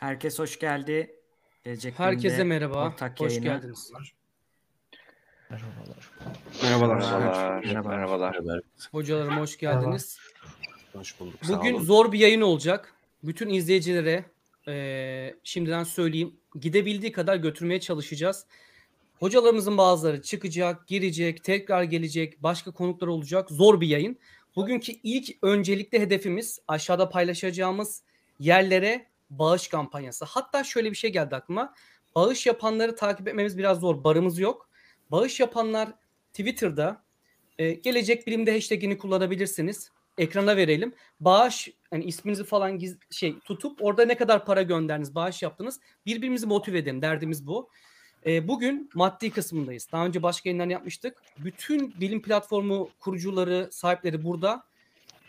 Herkes hoş geldi. Gelecek Herkese merhaba. Ortak hoş yayına. geldiniz. Merhabalar. Merhabalar. Merhabalar. Merhabalar. Merhabalar. Hocalarım hoş geldiniz. Hoş bulduk. Bugün zor bir yayın olacak. Bütün izleyicilere e, şimdiden söyleyeyim. Gidebildiği kadar götürmeye çalışacağız. Hocalarımızın bazıları çıkacak, girecek, tekrar gelecek, başka konuklar olacak. Zor bir yayın. Bugünkü ilk öncelikli hedefimiz aşağıda paylaşacağımız yerlere bağış kampanyası. Hatta şöyle bir şey geldi aklıma. Bağış yapanları takip etmemiz biraz zor. Barımız yok. Bağış yapanlar Twitter'da e, gelecek bilimde hashtagini kullanabilirsiniz. Ekrana verelim. Bağış yani isminizi falan giz, şey tutup orada ne kadar para gönderdiniz, bağış yaptınız. Birbirimizi motive edelim. Derdimiz bu. E, bugün maddi kısmındayız. Daha önce başka yayınlar yapmıştık. Bütün bilim platformu kurucuları, sahipleri burada.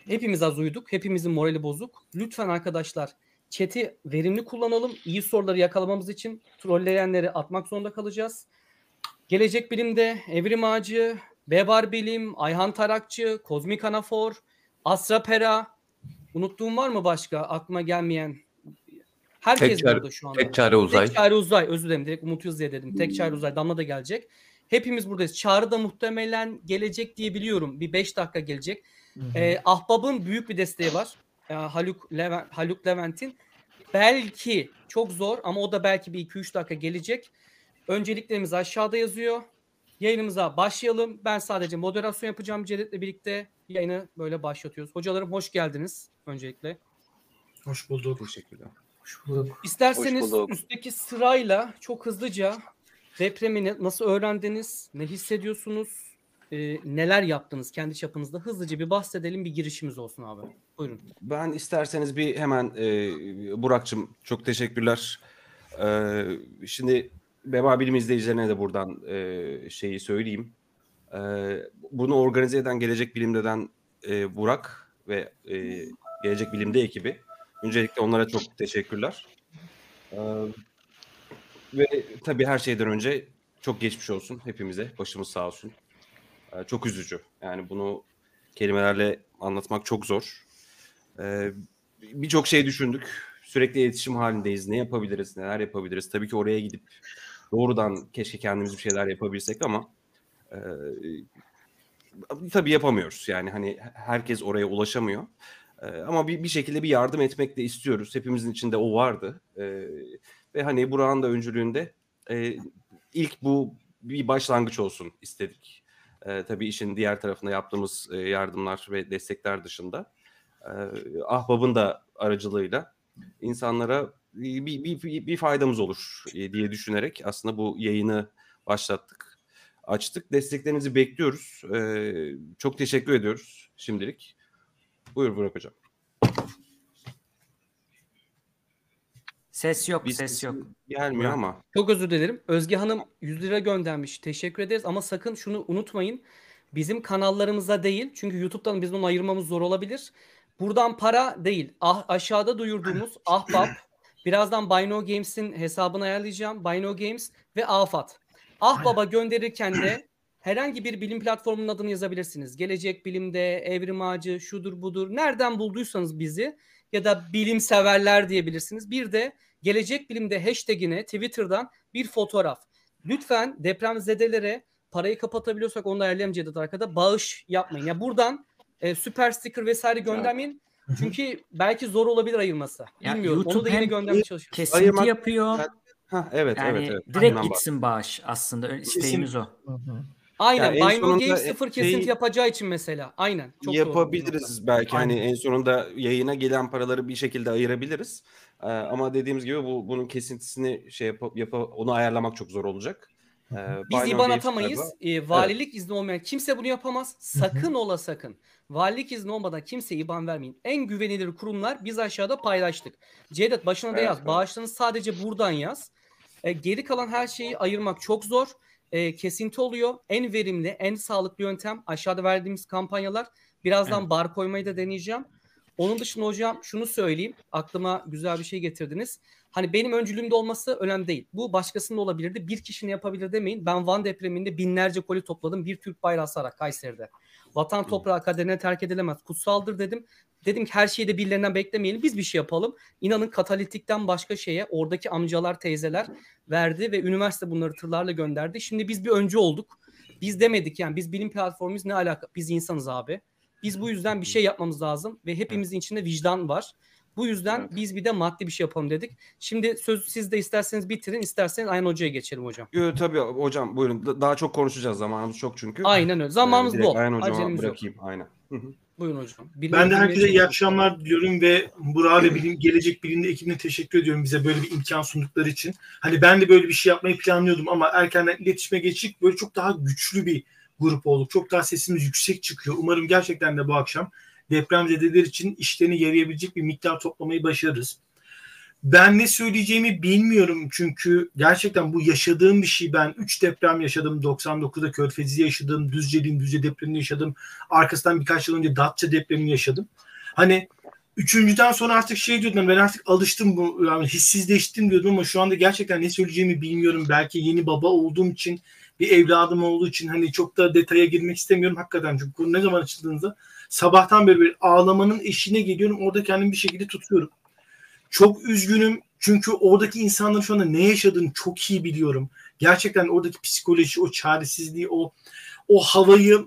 Hepimiz az uyuduk. Hepimizin morali bozuk. Lütfen arkadaşlar chat'i verimli kullanalım. İyi soruları yakalamamız için trolleyenleri atmak zorunda kalacağız. Gelecek Bilim'de Evrim Ağacı, Bebar Bilim, Ayhan Tarakçı, Kozmik Anafor, Asra Pera. Unuttuğum var mı başka aklıma gelmeyen? Herkes tek çare, burada şu anda. Tek çare uzay. Tek çare uzay. Özür dilerim. Direkt Umut Yazı'ya dedim. Tek çare uzay. Damla da gelecek. Hepimiz buradayız. Çağrı da muhtemelen gelecek diye biliyorum. Bir 5 dakika gelecek. Ee, Ahbab'ın büyük bir desteği var. Ee, Haluk, Levent, Haluk Levent'in. Belki çok zor ama o da belki bir 2-3 dakika gelecek. Önceliklerimiz aşağıda yazıyor. Yayınımıza başlayalım. Ben sadece moderasyon yapacağım Cedet'le birlikte. Yayını böyle başlatıyoruz. Hocalarım hoş geldiniz öncelikle. Hoş bulduk. Teşekkürler. Hoş bulduk. İsterseniz hoş bulduk. üstteki sırayla çok hızlıca depremi nasıl öğrendiniz, ne hissediyorsunuz, e, neler yaptınız kendi çapınızda hızlıca bir bahsedelim bir girişimiz olsun abi. Buyurun. Ben isterseniz bir hemen e, Burak'cığım çok teşekkürler. E, şimdi Beba Bilim izleyicilerine de buradan e, şeyi söyleyeyim. E, bunu organize eden Gelecek Bilim'den e, Burak ve e, Gelecek Bilim'de ekibi. Öncelikle onlara çok teşekkürler. E, ve tabii her şeyden önce çok geçmiş olsun hepimize. Başımız sağ olsun. E, çok üzücü. Yani bunu kelimelerle anlatmak çok zor. E, Birçok şey düşündük. Sürekli iletişim halindeyiz. Ne yapabiliriz, neler yapabiliriz? Tabii ki oraya gidip doğrudan keşke kendimiz bir şeyler yapabilsek ama e, tabii yapamıyoruz. Yani hani herkes oraya ulaşamıyor. E, ama bir, bir şekilde bir yardım etmek de istiyoruz. Hepimizin içinde o vardı. E, ve hani Burak'ın da öncülüğünde e, ilk bu bir başlangıç olsun istedik. E, tabii işin diğer tarafında yaptığımız e, yardımlar ve destekler dışında. Ahbab'ın da aracılığıyla insanlara bir, bir, bir, bir faydamız olur diye düşünerek aslında bu yayını başlattık. Açtık. Desteklerinizi bekliyoruz. Ee, çok teşekkür ediyoruz şimdilik. Buyur Burak Hocam. Ses yok, Biz, ses yok. Gelmiyor ama. Çok özür dilerim. Özge Hanım 100 lira göndermiş. Teşekkür ederiz ama sakın şunu unutmayın. Bizim kanallarımıza değil. Çünkü YouTube'dan bizim onu ayırmamız zor olabilir. Buradan para değil. Ah, aşağıda duyurduğumuz Ahbap, Birazdan Bino Games'in hesabını ayarlayacağım. Bino Games ve Afat. Ah Baba gönderirken de herhangi bir bilim platformunun adını yazabilirsiniz. Gelecek Bilim'de, Evrim Ağacı, şudur budur. Nereden bulduysanız bizi ya da bilim severler diyebilirsiniz. Bir de Gelecek Bilim'de hashtagine Twitter'dan bir fotoğraf. Lütfen depremzedelere parayı kapatabiliyorsak onu da ayarlayalım arkada. Bağış yapmayın. Ya buradan e, süper sticker vesaire göndermeyin. Çünkü belki zor olabilir ayırması. Ya Bilmiyorum. YouTube Onu da yine göndermeye çalışıyoruz. Kesinti Ayırmak... yapıyor. Ha, evet, yani evet, evet. direkt Aynen gitsin bağış aslında isteğimiz o. Aynen. Yani Bino Games sıfır kesinti yapacağı için mesela. Aynen. Çok yapabiliriz doğru. belki. Hani Aynen. Hani en sonunda yayına gelen paraları bir şekilde ayırabiliriz. Ee, ama dediğimiz gibi bu bunun kesintisini şey yap, yap onu ayarlamak çok zor olacak. Ee, Biz IBAN atamayız. Ee, valilik evet. izni olmayan kimse bunu yapamaz. Sakın ola sakın. Valilik izni olmadan kimseye IBAN vermeyin. En güvenilir kurumlar biz aşağıda paylaştık. Cevdet başına da evet, yaz. Evet. Bağışlarını sadece buradan yaz. E, geri kalan her şeyi ayırmak çok zor. E, kesinti oluyor. En verimli, en sağlıklı yöntem aşağıda verdiğimiz kampanyalar. Birazdan evet. bar koymayı da deneyeceğim. Onun dışında hocam şunu söyleyeyim. Aklıma güzel bir şey getirdiniz. Hani benim öncülüğümde olması önemli değil. Bu başkasının olabilirdi. Bir kişinin yapabilir demeyin. Ben Van depreminde binlerce koli topladım. Bir Türk bayrağı sarak Kayseri'de. Vatan toprağı kaderine terk edilemez. Kutsaldır dedim. Dedim ki her şeyi de birilerinden beklemeyelim. Biz bir şey yapalım. İnanın katalitikten başka şeye oradaki amcalar, teyzeler verdi ve üniversite bunları tırlarla gönderdi. Şimdi biz bir öncü olduk. Biz demedik yani biz bilim platformuyuz ne alaka? Biz insanız abi. Biz bu yüzden bir şey yapmamız lazım ve hepimizin içinde vicdan var. Bu yüzden evet. biz bir de maddi bir şey yapalım dedik. Şimdi söz siz de isterseniz bitirin, isterseniz Ayhan Hoca'ya geçelim hocam. Yo, tabii hocam buyurun. Daha çok konuşacağız zamanımız çok çünkü. Aynen öyle. Zamanımız ee, bol. Ayhan Hocam'a bırakayım. Yok. Aynen. Buyurun hocam. Bilim, ben de herkese iyi akşamlar diliyorum ve Burak ve Bilim, Gelecek Bilim'de ekibine teşekkür ediyorum bize böyle bir imkan sundukları için. Hani ben de böyle bir şey yapmayı planlıyordum ama erkenden iletişime geçik böyle çok daha güçlü bir grup olduk. Çok daha sesimiz yüksek çıkıyor. Umarım gerçekten de bu akşam depremzedeler için işlerini yarayabilecek bir miktar toplamayı başarırız. Ben ne söyleyeceğimi bilmiyorum çünkü gerçekten bu yaşadığım bir şey. Ben 3 deprem yaşadım. 99'da Körfez'i yaşadım. Düzce'nin Düzce depremini yaşadım. Arkasından birkaç yıl önce Datça depremini yaşadım. Hani üçüncüden sonra artık şey diyordum ben artık alıştım bu yani hissizleştim diyordum ama şu anda gerçekten ne söyleyeceğimi bilmiyorum. Belki yeni baba olduğum için bir evladım olduğu için hani çok da detaya girmek istemiyorum hakikaten çünkü bu ne zaman açıldığında sabahtan beri bir ağlamanın eşine geliyorum orada kendimi bir şekilde tutuyorum. Çok üzgünüm çünkü oradaki insanların şu anda ne yaşadığını çok iyi biliyorum. Gerçekten oradaki psikoloji, o çaresizliği, o o havayı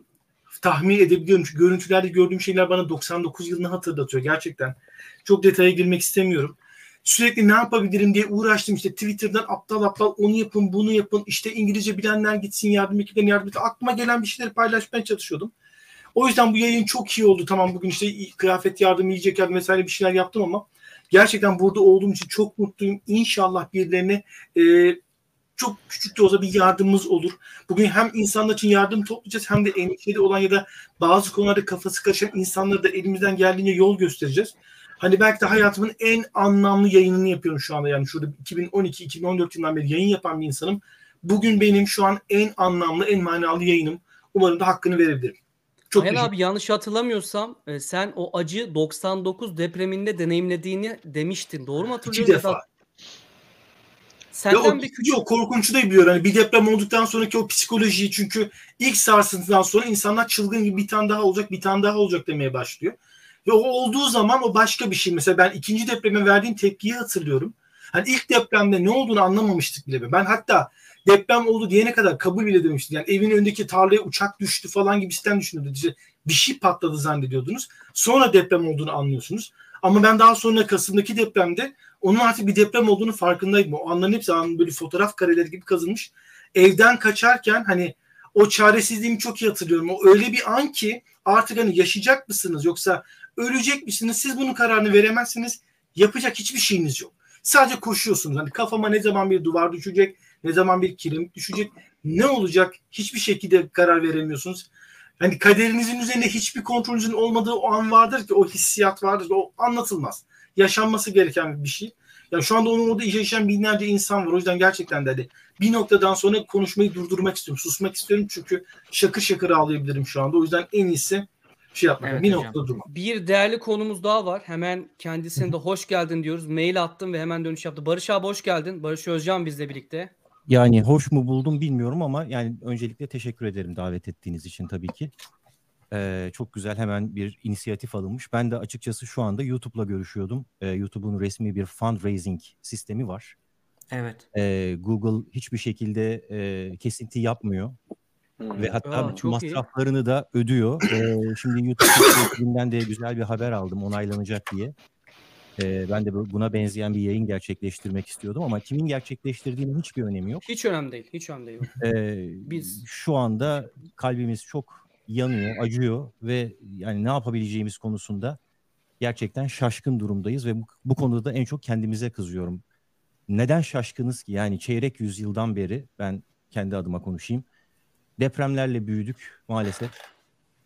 tahmin edebiliyorum. Çünkü görüntülerde gördüğüm şeyler bana 99 yılını hatırlatıyor gerçekten. Çok detaya girmek istemiyorum. Sürekli ne yapabilirim diye uğraştım işte Twitter'dan aptal aptal onu yapın bunu yapın işte İngilizce bilenler gitsin yardım ekiplerine yardım et. Aklıma gelen bir şeyleri paylaşmaya çalışıyordum. O yüzden bu yayın çok iyi oldu. Tamam bugün işte kıyafet yardım, yiyecek yardım vesaire bir şeyler yaptım ama gerçekten burada olduğum için çok mutluyum. İnşallah birilerine e, çok küçük de olsa bir yardımımız olur. Bugün hem insanlar için yardım toplayacağız hem de endişeli olan ya da bazı konularda kafası karışan insanlara da elimizden geldiğince yol göstereceğiz. Hani belki de hayatımın en anlamlı yayınını yapıyorum şu anda. Yani şurada 2012-2014 yılından beri yayın yapan bir insanım. Bugün benim şu an en anlamlı, en manalı yayınım. Umarım da hakkını verebilirim. Çok Ayhan abi yanlış hatırlamıyorsam e, sen o acı 99 depreminde deneyimlediğini demiştin. Doğru mu hatırlıyorum? İki defa. Senden ya o, bir küçük... Yok korkunçu da biliyor. Hani bir deprem olduktan sonraki o psikolojiyi çünkü ilk sarsıntıdan sonra insanlar çılgın gibi bir tane daha olacak bir tane daha olacak demeye başlıyor. Ve o olduğu zaman o başka bir şey. Mesela ben ikinci depreme verdiğim tepkiyi hatırlıyorum. Hani ilk depremde ne olduğunu anlamamıştık bile. Ben hatta deprem oldu diyene kadar kabul bile demiştim. Yani evin önündeki tarlaya uçak düştü falan gibisinden düşünüyordunuz. İşte bir şey patladı zannediyordunuz. Sonra deprem olduğunu anlıyorsunuz. Ama ben daha sonra Kasım'daki depremde onun artık bir deprem olduğunu farkındaydım. O anların hepsi anın böyle fotoğraf kareleri gibi kazınmış. Evden kaçarken hani o çaresizliğimi çok iyi hatırlıyorum. O öyle bir an ki artık hani yaşayacak mısınız yoksa ölecek misiniz? Siz bunun kararını veremezsiniz. Yapacak hiçbir şeyiniz yok. Sadece koşuyorsunuz. Hani kafama ne zaman bir duvar düşecek, ne zaman bir kiremit düşecek, ne olacak hiçbir şekilde karar veremiyorsunuz. Hani kaderinizin üzerinde hiçbir kontrolünüzün olmadığı o an vardır ki o hissiyat vardır o anlatılmaz. Yaşanması gereken bir şey. Yani şu anda onun orada yaşayan binlerce insan var. O yüzden gerçekten de hani bir noktadan sonra konuşmayı durdurmak istiyorum. Susmak istiyorum çünkü şakır şakır ağlayabilirim şu anda. O yüzden en iyisi şey yapmak. Evet, bir hocam. noktada durmak. Bir değerli konumuz daha var. Hemen kendisine de hoş geldin diyoruz. Mail attım ve hemen dönüş yaptı. Barış abi hoş geldin. Barış Özcan bizle birlikte. Yani hoş mu buldum bilmiyorum ama yani öncelikle teşekkür ederim davet ettiğiniz için tabii ki. Ee, çok güzel hemen bir inisiyatif alınmış. Ben de açıkçası şu anda YouTube'la görüşüyordum. Ee, YouTube'un resmi bir fundraising sistemi var. Evet. Ee, Google hiçbir şekilde e, kesinti yapmıyor. Hmm. Ve hatta Aa, bütün masraflarını iyi. da ödüyor. Ee, şimdi YouTube'dan de güzel bir haber aldım onaylanacak diye. Ee, ben de buna benzeyen bir yayın gerçekleştirmek istiyordum ama kimin gerçekleştirdiğinin hiçbir önemi yok. Hiç önemli değil. Hiç önemli değil. Ee, Biz şu anda kalbimiz çok yanıyor, acıyor ve yani ne yapabileceğimiz konusunda gerçekten şaşkın durumdayız ve bu, bu konuda da en çok kendimize kızıyorum. Neden şaşkınız ki? Yani çeyrek yüzyıldan beri ben kendi adıma konuşayım. Depremlerle büyüdük maalesef.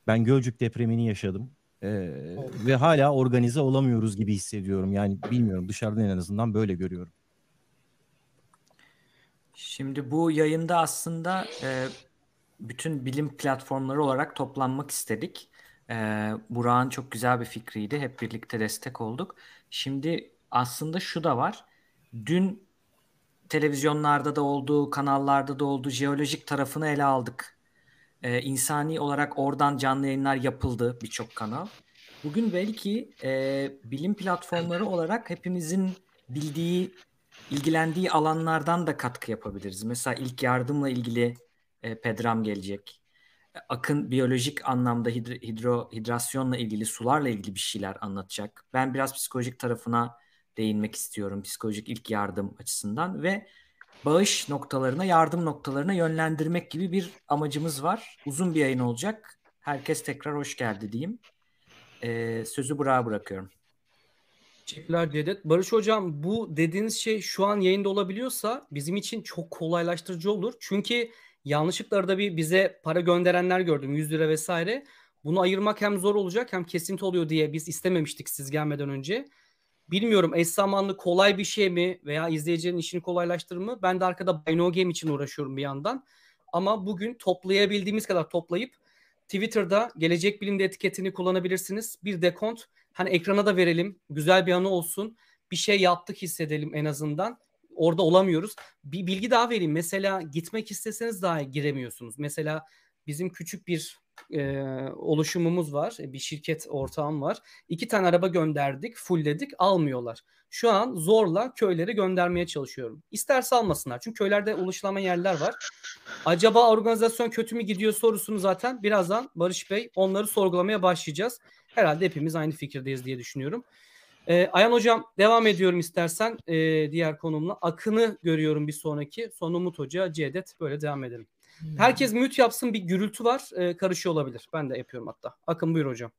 Ben Gölcük depremini yaşadım. Ee, ve hala organize olamıyoruz gibi hissediyorum. Yani bilmiyorum dışarıdan en azından böyle görüyorum. Şimdi bu yayında aslında e, bütün bilim platformları olarak toplanmak istedik. E, Burak'ın çok güzel bir fikriydi. Hep birlikte destek olduk. Şimdi aslında şu da var. Dün televizyonlarda da olduğu, kanallarda da olduğu jeolojik tarafını ele aldık. E, insani olarak oradan canlı yayınlar yapıldı birçok kanal. Bugün belki e, bilim platformları olarak hepimizin bildiği, ilgilendiği alanlardan da katkı yapabiliriz. Mesela ilk yardımla ilgili e, Pedram gelecek. Akın biyolojik anlamda hidro, hidro hidrasyonla ilgili, sularla ilgili bir şeyler anlatacak. Ben biraz psikolojik tarafına değinmek istiyorum. Psikolojik ilk yardım açısından ve bağış noktalarına, yardım noktalarına yönlendirmek gibi bir amacımız var. Uzun bir yayın olacak. Herkes tekrar hoş geldi diyeyim. Ee, sözü Burak'a bırakıyorum. Teşekkürler Cedet. Barış Hocam bu dediğiniz şey şu an yayında olabiliyorsa bizim için çok kolaylaştırıcı olur. Çünkü yanlışlıkla arada bir bize para gönderenler gördüm 100 lira vesaire. Bunu ayırmak hem zor olacak hem kesinti oluyor diye biz istememiştik siz gelmeden önce. Bilmiyorum eş zamanlı kolay bir şey mi veya izleyicilerin işini kolaylaştırır mı? Ben de arkada Buy No Game için uğraşıyorum bir yandan. Ama bugün toplayabildiğimiz kadar toplayıp Twitter'da gelecek bilimde etiketini kullanabilirsiniz. Bir dekont hani ekrana da verelim. Güzel bir anı olsun. Bir şey yaptık hissedelim en azından. Orada olamıyoruz. Bir bilgi daha vereyim. Mesela gitmek isteseniz daha giremiyorsunuz. Mesela bizim küçük bir e, oluşumumuz var. E, bir şirket ortağım var. İki tane araba gönderdik, fullledik, almıyorlar. Şu an zorla köyleri göndermeye çalışıyorum. İsterse almasınlar. Çünkü köylerde ulaşılamayan yerler var. Acaba organizasyon kötü mü gidiyor sorusunu zaten birazdan Barış Bey onları sorgulamaya başlayacağız. Herhalde hepimiz aynı fikirdeyiz diye düşünüyorum. Ee, Ayan Hocam devam ediyorum istersen e, diğer konumla. Akın'ı görüyorum bir sonraki. Son Umut Hoca, Cedet böyle devam edelim. Herkes mute yapsın bir gürültü var. E, karışıyor olabilir. Ben de yapıyorum hatta. Akın buyur hocam.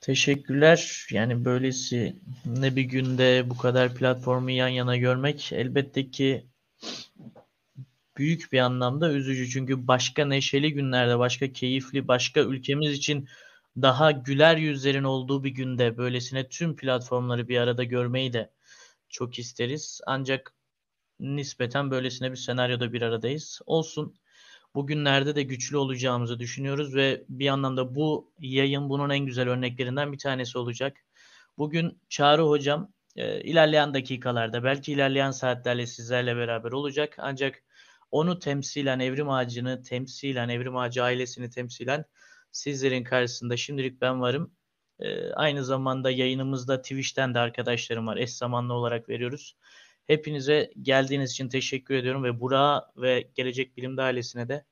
Teşekkürler. Yani böylesi ne bir günde bu kadar platformu yan yana görmek elbette ki büyük bir anlamda üzücü. Çünkü başka neşeli günlerde, başka keyifli, başka ülkemiz için daha güler yüzlerin olduğu bir günde böylesine tüm platformları bir arada görmeyi de çok isteriz. Ancak nispeten böylesine bir senaryoda bir aradayız. Olsun. Bugünlerde de güçlü olacağımızı düşünüyoruz ve bir anlamda bu yayın bunun en güzel örneklerinden bir tanesi olacak. Bugün Çağrı Hocam e, ilerleyen dakikalarda belki ilerleyen saatlerle sizlerle beraber olacak. Ancak onu temsilen Evrim Ağacı'nı temsilen Evrim Ağacı ailesini temsilen sizlerin karşısında şimdilik ben varım. E, aynı zamanda yayınımızda Twitch'ten de arkadaşlarım var. Eş zamanlı olarak veriyoruz. Hepinize geldiğiniz için teşekkür ediyorum ve Burak'a ve Gelecek Bilimde ailesine de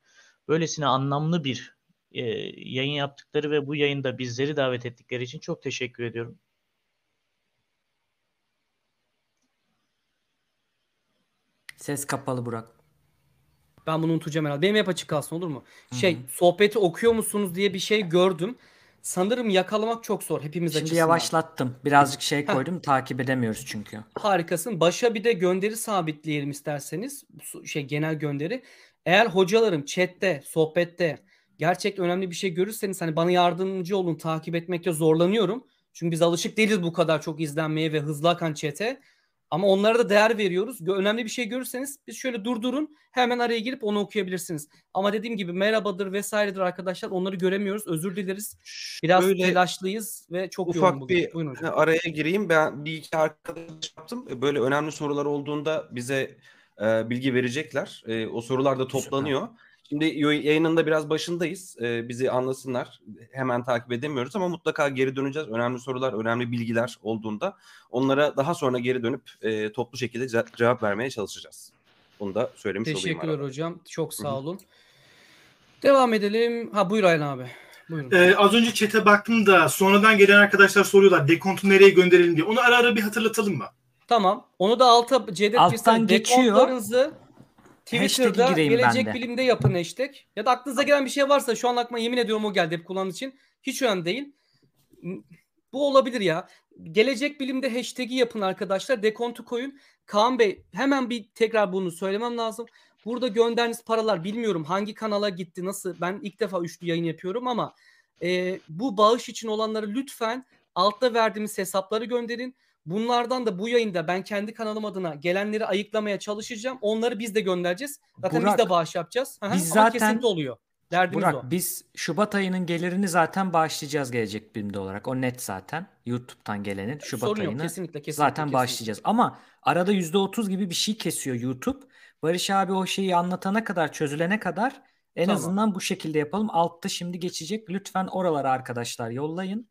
böylesine anlamlı bir e, yayın yaptıkları ve bu yayında bizleri davet ettikleri için çok teşekkür ediyorum. Ses kapalı Burak. Ben bunu unutacağım herhalde. Benim hep açık kalsın olur mu? Şey Hı-hı. sohbeti okuyor musunuz diye bir şey gördüm. Sanırım yakalamak çok zor hepimiz Şimdi açısından. yavaşlattım. Birazcık şey koydum takip edemiyoruz çünkü. Harikasın. Başa bir de gönderi sabitleyelim isterseniz. Şey genel gönderi. Eğer hocalarım chatte, sohbette gerçekten önemli bir şey görürseniz hani bana yardımcı olun takip etmekte zorlanıyorum. Çünkü biz alışık değiliz bu kadar çok izlenmeye ve hızlı akan chat'e. Ama onlara da değer veriyoruz. Önemli bir şey görürseniz biz şöyle durdurun hemen araya girip onu okuyabilirsiniz. Ama dediğim gibi merhabadır vesairedir arkadaşlar onları göremiyoruz. Özür dileriz. Biraz Böyle telaşlıyız ve çok ufak yoğun bugün. bir Buyurun hocam. araya gireyim. Ben bir iki arkadaş yaptım. Böyle önemli sorular olduğunda bize e, bilgi verecekler. E, o sorular da toplanıyor. Süper. Şimdi yayınında biraz başındayız. Ee, bizi anlasınlar. Hemen takip edemiyoruz ama mutlaka geri döneceğiz. Önemli sorular, önemli bilgiler olduğunda onlara daha sonra geri dönüp e, toplu şekilde ce- cevap vermeye çalışacağız. Bunu da söylemiş olayım. Teşekkürler hocam. Çok sağ olun. Hı-hı. Devam edelim. Ha buyur Ayhan abi. Buyurun. Ee, az önce çete baktım da sonradan gelen arkadaşlar soruyorlar dekontu nereye gönderelim diye. Onu ara ara bir hatırlatalım mı? Tamam. Onu da alta Cevdet Alttan geçiyor. Dekontlarınızı Twitter'da gelecek bilimde yapın hashtag. Ya da aklınıza gelen bir şey varsa şu an aklıma yemin ediyorum o geldi hep kullandığı için. Hiç önemli değil. Bu olabilir ya. Gelecek bilimde hashtag'i yapın arkadaşlar. Dekontu koyun. Kaan Bey hemen bir tekrar bunu söylemem lazım. Burada gönderdiğiniz paralar bilmiyorum hangi kanala gitti nasıl. Ben ilk defa üçlü yayın yapıyorum ama e, bu bağış için olanları lütfen altta verdiğimiz hesapları gönderin. Bunlardan da bu yayında ben kendi kanalım adına gelenleri ayıklamaya çalışacağım. Onları biz de göndereceğiz. Zaten Burak, biz de bağış yapacağız. Aha, biz zaten kesinlikle oluyor. Derdimiz Burak, o. biz Şubat ayının gelirini zaten bağışlayacağız gelecek birimde olarak. O net zaten. YouTube'dan gelenin Şubat Sorun ayını yok, kesinlikle, kesinlikle, zaten kesinlikle. bağışlayacağız. Ama arada %30 gibi bir şey kesiyor YouTube. Barış abi o şeyi anlatana kadar, çözülene kadar En tamam. azından bu şekilde yapalım. Altta şimdi geçecek. Lütfen oralara arkadaşlar yollayın.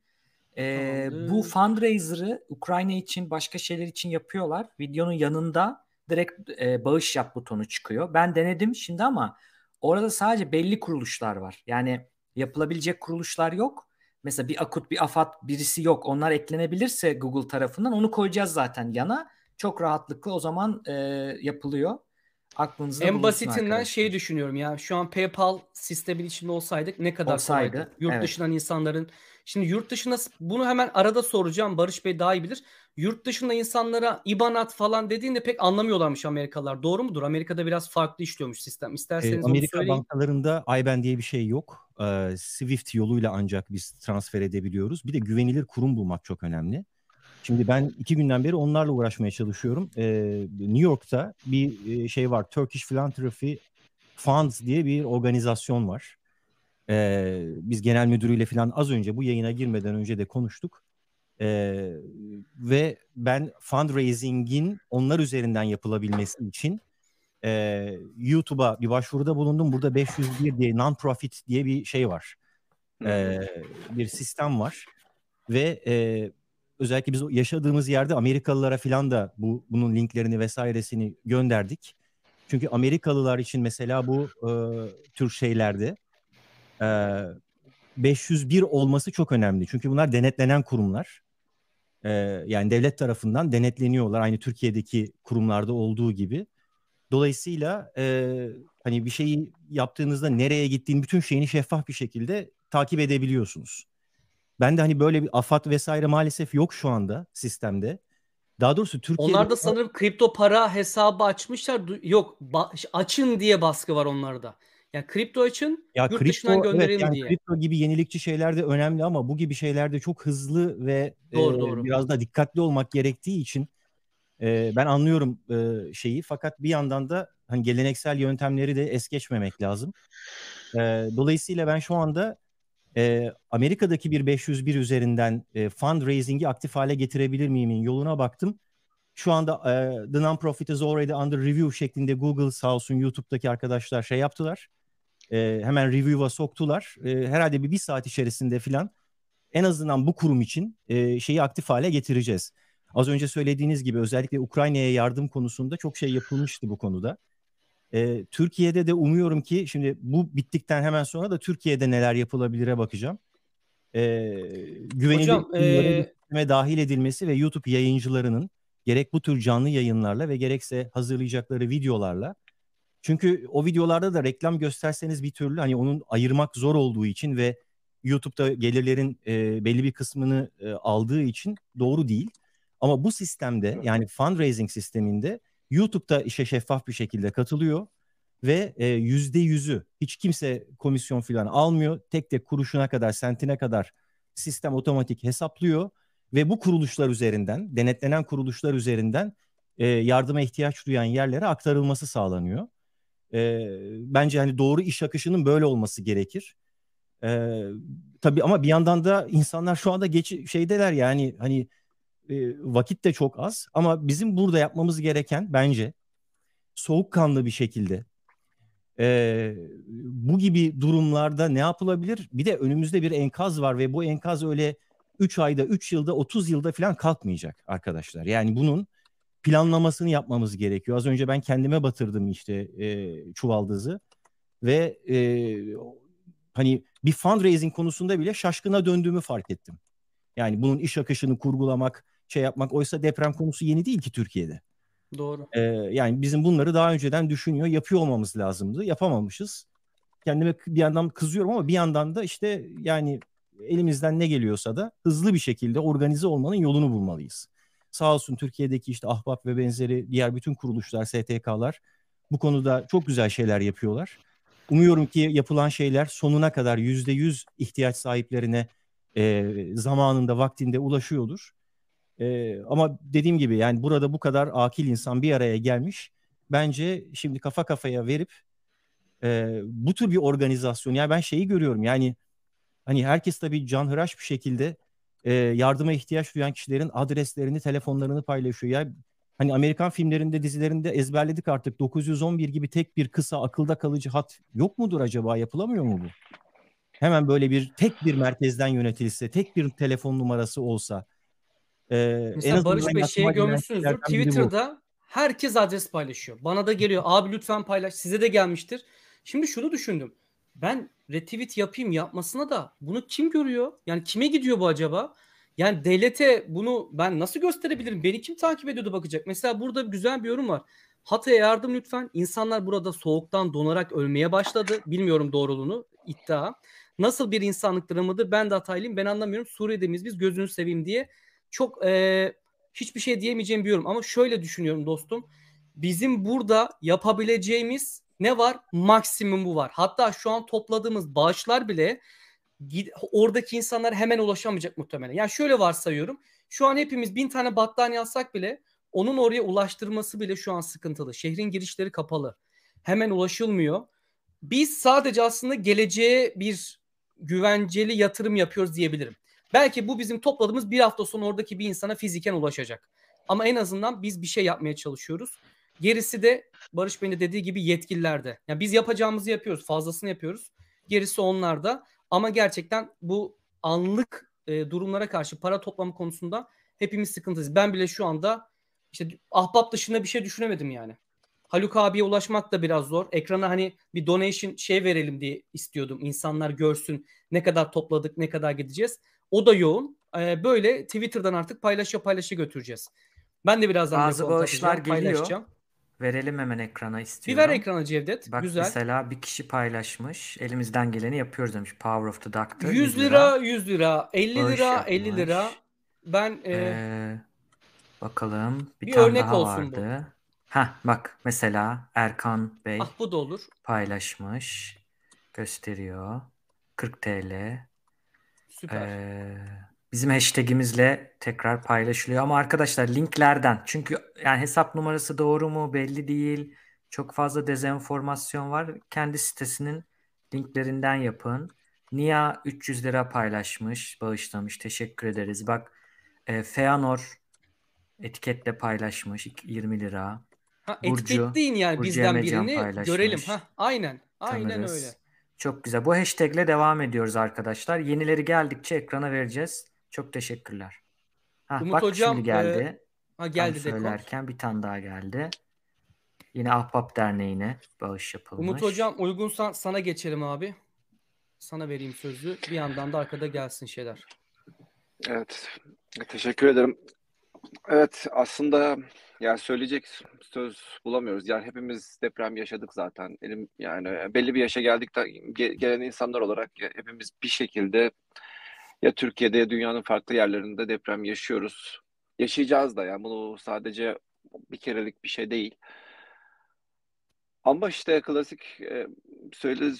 Ee, bu fundraiser'ı Ukrayna için başka şeyler için yapıyorlar. Videonun yanında direkt e, bağış yap butonu çıkıyor. Ben denedim şimdi ama orada sadece belli kuruluşlar var. Yani yapılabilecek kuruluşlar yok. Mesela bir akut bir afat birisi yok. Onlar eklenebilirse Google tarafından onu koyacağız zaten yana. Çok rahatlıkla o zaman e, yapılıyor. Aklınızda En basitinden arkadaşlar. şey düşünüyorum ya. Şu an PayPal sistemin içinde olsaydık ne kadar Olsaydı, kolaydı. Yurt evet. dışından insanların Şimdi yurt dışında bunu hemen arada soracağım. Barış Bey daha iyi bilir. Yurt dışında insanlara IBAN at falan dediğinde pek anlamıyorlarmış Amerikalılar. Doğru mudur? Amerika'da biraz farklı işliyormuş sistem. İsterseniz e, Amerika bankalarında IBAN diye bir şey yok. Ee, Swift yoluyla ancak biz transfer edebiliyoruz. Bir de güvenilir kurum bulmak çok önemli. Şimdi ben iki günden beri onlarla uğraşmaya çalışıyorum. Ee, New York'ta bir şey var. Turkish Philanthropy Funds diye bir organizasyon var. Ee, biz genel müdürüyle falan az önce bu yayına girmeden önce de konuştuk. Ee, ve ben fundraising'in onlar üzerinden yapılabilmesi için e, YouTube'a bir başvuruda bulundum. Burada 501 diye non-profit diye bir şey var. Ee, bir sistem var. Ve e, özellikle biz yaşadığımız yerde Amerikalılara falan da bu bunun linklerini vesairesini gönderdik. Çünkü Amerikalılar için mesela bu e, tür şeylerde e, 501 olması çok önemli. Çünkü bunlar denetlenen kurumlar. E, yani devlet tarafından denetleniyorlar aynı Türkiye'deki kurumlarda olduğu gibi. Dolayısıyla e, hani bir şeyi yaptığınızda nereye gittiğini bütün şeyini şeffaf bir şekilde takip edebiliyorsunuz. Ben de hani böyle bir afat vesaire maalesef yok şu anda sistemde. Daha doğrusu Türkiye'de... Onlar da sanırım kripto para hesabı açmışlar. Yok açın diye baskı var onlarda. Yani kripto için ya yurt kripto, dışından gönderelim evet, yani diye. Kripto gibi yenilikçi şeyler de önemli ama bu gibi şeylerde çok hızlı ve doğru, e, doğru. biraz da dikkatli olmak gerektiği için e, ben anlıyorum e, şeyi fakat bir yandan da hani geleneksel yöntemleri de es geçmemek lazım. E, dolayısıyla ben şu anda e, Amerika'daki bir 501 üzerinden e, fundraising'i aktif hale getirebilir miyimin yoluna baktım. Şu anda e, The Nonprofit is already under review şeklinde Google sağ olsun YouTube'daki arkadaşlar şey yaptılar e, hemen review'a soktular. E, herhalde bir, bir saat içerisinde filan en azından bu kurum için e, şeyi aktif hale getireceğiz. Az önce söylediğiniz gibi özellikle Ukrayna'ya yardım konusunda çok şey yapılmıştı bu konuda. E, Türkiye'de de umuyorum ki şimdi bu bittikten hemen sonra da Türkiye'de neler yapılabilire bakacağım. E, güvenilir Hocam, e... dahil edilmesi ve YouTube yayıncılarının gerek bu tür canlı yayınlarla ve gerekse hazırlayacakları videolarla çünkü o videolarda da reklam gösterseniz bir türlü hani onun ayırmak zor olduğu için ve YouTube'da gelirlerin e, belli bir kısmını e, aldığı için doğru değil. Ama bu sistemde yani fundraising sisteminde YouTube'da işe şeffaf bir şekilde katılıyor ve e, yüzde yüzü hiç kimse komisyon falan almıyor. Tek tek kuruşuna kadar, sentine kadar sistem otomatik hesaplıyor ve bu kuruluşlar üzerinden, denetlenen kuruluşlar üzerinden e, yardıma ihtiyaç duyan yerlere aktarılması sağlanıyor. E, bence hani doğru iş akışının böyle olması gerekir. E, tabii ama bir yandan da insanlar şu anda geç şeydeler yani hani e, vakit de çok az ama bizim burada yapmamız gereken bence soğukkanlı bir şekilde e, bu gibi durumlarda ne yapılabilir? Bir de önümüzde bir enkaz var ve bu enkaz öyle 3 ayda, 3 yılda, 30 yılda falan kalkmayacak arkadaşlar. Yani bunun planlamasını yapmamız gerekiyor. Az önce ben kendime batırdım işte e, çuvaldızı ve e, hani bir fundraising konusunda bile şaşkına döndüğümü fark ettim. Yani bunun iş akışını kurgulamak, şey yapmak. Oysa deprem konusu yeni değil ki Türkiye'de. Doğru. Ee, yani bizim bunları daha önceden düşünüyor, yapıyor olmamız lazımdı. Yapamamışız. Kendime bir yandan kızıyorum ama bir yandan da işte yani elimizden ne geliyorsa da hızlı bir şekilde organize olmanın yolunu bulmalıyız. Sağ olsun Türkiye'deki işte Ahbap ve benzeri diğer bütün kuruluşlar, STK'lar bu konuda çok güzel şeyler yapıyorlar. Umuyorum ki yapılan şeyler sonuna kadar yüzde yüz ihtiyaç sahiplerine e, zamanında, vaktinde ulaşıyordur. E, ama dediğim gibi yani burada bu kadar akil insan bir araya gelmiş. Bence şimdi kafa kafaya verip e, bu tür bir organizasyon, yani ben şeyi görüyorum yani hani herkes tabii canhıraş bir şekilde e, yardıma ihtiyaç duyan kişilerin adreslerini, telefonlarını paylaşıyor. Ya Hani Amerikan filmlerinde, dizilerinde ezberledik artık 911 gibi tek bir kısa akılda kalıcı hat yok mudur acaba? Yapılamıyor mu bu? Hemen böyle bir tek bir merkezden yönetilse, tek bir telefon numarası olsa. E, Mesela en Barış Bey şeye görmüşsünüzdür. Twitter'da herkes adres paylaşıyor. Bana da geliyor. Abi lütfen paylaş. Size de gelmiştir. Şimdi şunu düşündüm. Ben retweet yapayım yapmasına da bunu kim görüyor? Yani kime gidiyor bu acaba? Yani devlete bunu ben nasıl gösterebilirim? Beni kim takip ediyordu bakacak? Mesela burada güzel bir yorum var. Hatay'a yardım lütfen. İnsanlar burada soğuktan donarak ölmeye başladı. Bilmiyorum doğruluğunu. iddia. Nasıl bir insanlık dramıdır? Ben de Hataylıyım. Ben anlamıyorum. Suriye'de biz? Gözünü seveyim diye. Çok e, hiçbir şey diyemeyeceğim bir yorum. Ama şöyle düşünüyorum dostum. Bizim burada yapabileceğimiz ne var? Maksimum bu var. Hatta şu an topladığımız bağışlar bile oradaki insanlar hemen ulaşamayacak muhtemelen. Yani şöyle varsayıyorum. Şu an hepimiz bin tane battaniye alsak bile onun oraya ulaştırması bile şu an sıkıntılı. Şehrin girişleri kapalı. Hemen ulaşılmıyor. Biz sadece aslında geleceğe bir güvenceli yatırım yapıyoruz diyebilirim. Belki bu bizim topladığımız bir hafta sonra oradaki bir insana fiziken ulaşacak. Ama en azından biz bir şey yapmaya çalışıyoruz. Gerisi de Barış Bey'in dediği gibi yetkililerde. Yani biz yapacağımızı yapıyoruz, fazlasını yapıyoruz. Gerisi onlarda. Ama gerçekten bu anlık e, durumlara karşı para toplama konusunda hepimiz sıkıntıyız. Ben bile şu anda işte ahbap dışında bir şey düşünemedim yani. Haluk abiye ulaşmak da biraz zor. Ekrana hani bir donation şey verelim diye istiyordum. İnsanlar görsün ne kadar topladık, ne kadar gideceğiz. O da yoğun. Ee, böyle Twitter'dan artık paylaşa paylaşa götüreceğiz. Ben de birazdan Bazı bağışlar geliyor. Verelim hemen ekrana istiyorum. Bir ver ekrana Cevdet. Bak Güzel. mesela bir kişi paylaşmış. Elimizden geleni yapıyoruz demiş. Power of the Doctor. 100 lira, 100 lira, 50 lira, yapmış. 50 lira. Ben e, ee, bakalım bir, bir tane örnek daha olsun vardı. Ha bak mesela Erkan Bey ah, bu da olur. paylaşmış. Gösteriyor. 40 TL. Süper. Ee, bizim hashtagimizle tekrar paylaşılıyor. Ama arkadaşlar linklerden çünkü yani hesap numarası doğru mu belli değil. Çok fazla dezenformasyon var. Kendi sitesinin linklerinden yapın. Nia 300 lira paylaşmış, bağışlamış. Teşekkür ederiz. Bak e, Feanor etiketle paylaşmış 20 lira. Ha, Burcu, etiketleyin yani Burcu bizden birini paylaşmış. görelim. Ha, aynen. Aynen Tanırız. öyle. Çok güzel. Bu hashtagle devam ediyoruz arkadaşlar. Yenileri geldikçe ekrana vereceğiz. Çok teşekkürler. Ha, Umut bak hocam şimdi geldi. E, ha, geldi Tam söylerken bir tane daha geldi. Yine Ahbap Derneği'ne bağış yapılmış. Umut hocam uygunsan sana geçelim abi. Sana vereyim sözü. Bir yandan da arkada gelsin şeyler. Evet. Teşekkür ederim. Evet aslında yani söyleyecek söz bulamıyoruz. Yani hepimiz deprem yaşadık zaten. Elim yani belli bir yaşa geldik de gelen insanlar olarak hepimiz bir şekilde ya Türkiye'de ya dünyanın farklı yerlerinde deprem yaşıyoruz. Yaşayacağız da yani bunu sadece bir kerelik bir şey değil. Ama işte klasik e, söyle,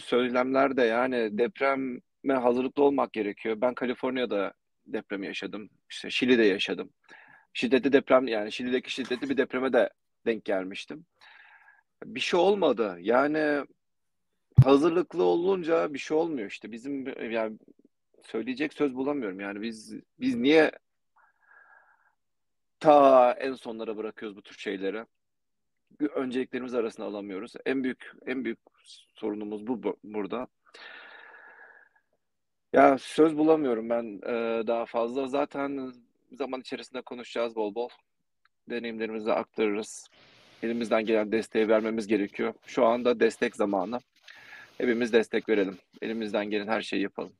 söylemler de yani depreme hazırlıklı olmak gerekiyor. Ben Kaliforniya'da depremi yaşadım. İşte Şili'de yaşadım. Şiddetli deprem yani Şili'deki şiddetli bir depreme de denk gelmiştim. Bir şey olmadı. Yani hazırlıklı olunca bir şey olmuyor işte. Bizim yani söyleyecek söz bulamıyorum. Yani biz biz niye ta en sonlara bırakıyoruz bu tür şeyleri? Önceliklerimiz arasında alamıyoruz. En büyük en büyük sorunumuz bu, bu burada. Ya söz bulamıyorum ben e, daha fazla. Zaten zaman içerisinde konuşacağız bol bol. Deneyimlerimizi aktarırız. Elimizden gelen desteği vermemiz gerekiyor. Şu anda destek zamanı. Hepimiz destek verelim. Elimizden gelen her şeyi yapalım.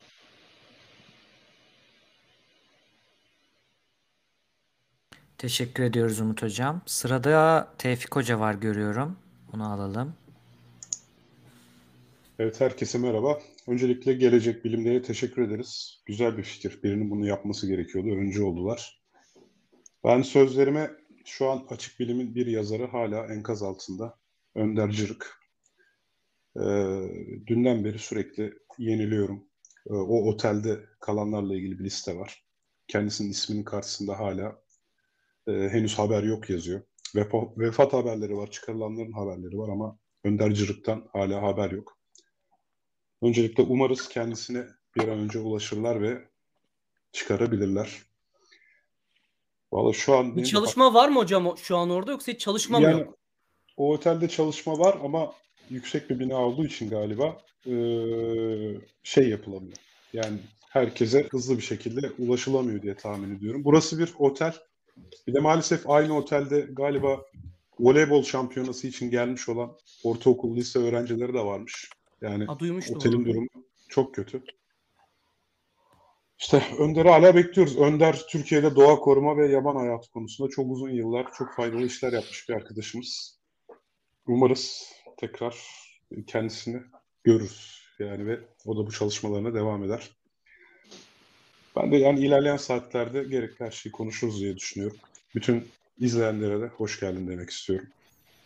Teşekkür ediyoruz Umut Hocam. Sırada Tevfik Hoca var görüyorum. Onu alalım. Evet herkese merhaba. Öncelikle Gelecek Bilimlere teşekkür ederiz. Güzel bir fikir. Birinin bunu yapması gerekiyordu. Öncü oldular. Ben sözlerime şu an Açık Bilim'in bir yazarı hala enkaz altında. Önder Cırık. Ee, dünden beri sürekli yeniliyorum. Ee, o otelde kalanlarla ilgili bir liste var. Kendisinin isminin karşısında hala e, henüz haber yok yazıyor. Vefat, vefat haberleri var, çıkarılanların haberleri var ama Önder Cırık'tan hala haber yok. Öncelikle umarız kendisine bir an önce ulaşırlar ve çıkarabilirler. Valla şu an... Bir çalışma var mı hocam şu an orada yoksa hiç çalışma mı yok? O otelde çalışma var ama yüksek bir bina olduğu için galiba e, şey yapılamıyor. Yani herkese hızlı bir şekilde ulaşılamıyor diye tahmin ediyorum. Burası bir otel. Bir de maalesef aynı otelde galiba voleybol şampiyonası için gelmiş olan ortaokul, lise öğrencileri de varmış. Yani Ha, otelin onu. durumu çok kötü. İşte Önder'i hala bekliyoruz. Önder Türkiye'de doğa koruma ve yaban hayatı konusunda çok uzun yıllar çok faydalı işler yapmış bir arkadaşımız. Umarız tekrar kendisini görürüz. Yani ve o da bu çalışmalarına devam eder. Ben de yani ilerleyen saatlerde gerekli her şeyi konuşuruz diye düşünüyorum. Bütün izleyenlere de hoş geldin demek istiyorum.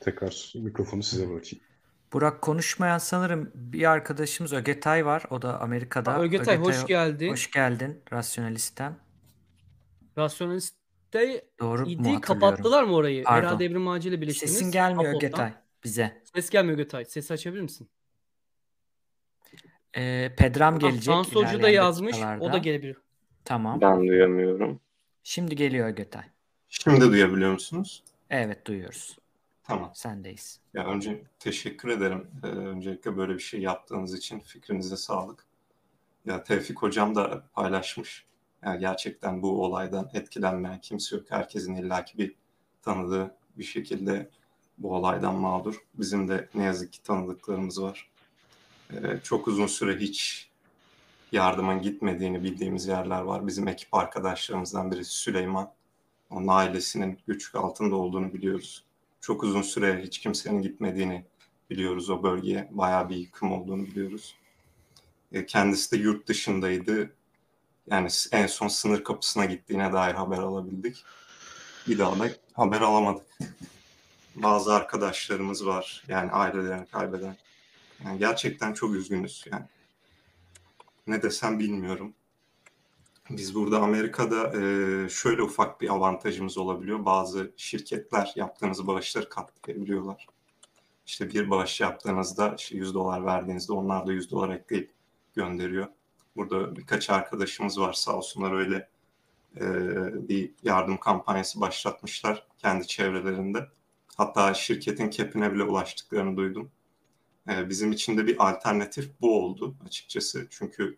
Tekrar mikrofonu size bırakayım. Burak konuşmayan sanırım bir arkadaşımız Ögetay var. O da Amerika'da. Ha, Ögetay, hoş geldin. Hoş geldin Rasyonalist'ten. Rasyonalist'te Doğru idi kapattılar mı orayı? Pardon. Herhalde Evrim Ağacı ile birleştiniz. Sesin gelmiyor Upload'dan. Ögetay bize. Ses gelmiyor Ögetay. Sesi açabilir misin? Ee, Pedram gelecek. Tansu Hoca da yazmış. O da dakikalarda. gelebilir. Tamam. Ben duyamıyorum. Şimdi geliyor Ögetay. Şimdi duyabiliyor musunuz? Evet duyuyoruz. Tamam. Sendeyiz. Ya önce teşekkür ederim. Ee, öncelikle böyle bir şey yaptığınız için fikrinize sağlık. Ya Tevfik hocam da paylaşmış. Ya gerçekten bu olaydan etkilenmeyen kimse yok. Herkesin illaki bir tanıdığı bir şekilde bu olaydan mağdur. Bizim de ne yazık ki tanıdıklarımız var. Ee, çok uzun süre hiç yardımın gitmediğini bildiğimiz yerler var. Bizim ekip arkadaşlarımızdan birisi Süleyman. Onun ailesinin güç altında olduğunu biliyoruz. Çok uzun süre hiç kimsenin gitmediğini biliyoruz o bölgeye. Bayağı bir yıkım olduğunu biliyoruz. E, Kendisi de yurt dışındaydı. Yani en son sınır kapısına gittiğine dair haber alabildik. Bir daha da haber alamadık. Bazı arkadaşlarımız var. Yani ailelerini kaybeden. Yani gerçekten çok üzgünüz. Yani ne desem bilmiyorum. Biz burada Amerika'da e, şöyle ufak bir avantajımız olabiliyor. Bazı şirketler yaptığınız bağışları katlayabiliyorlar. İşte bir bağış yaptığınızda işte 100 dolar verdiğinizde onlar da 100 dolar ekleyip gönderiyor. Burada birkaç arkadaşımız var sağ olsunlar öyle e, bir yardım kampanyası başlatmışlar kendi çevrelerinde. Hatta şirketin kepine bile ulaştıklarını duydum. E, bizim için de bir alternatif bu oldu açıkçası. Çünkü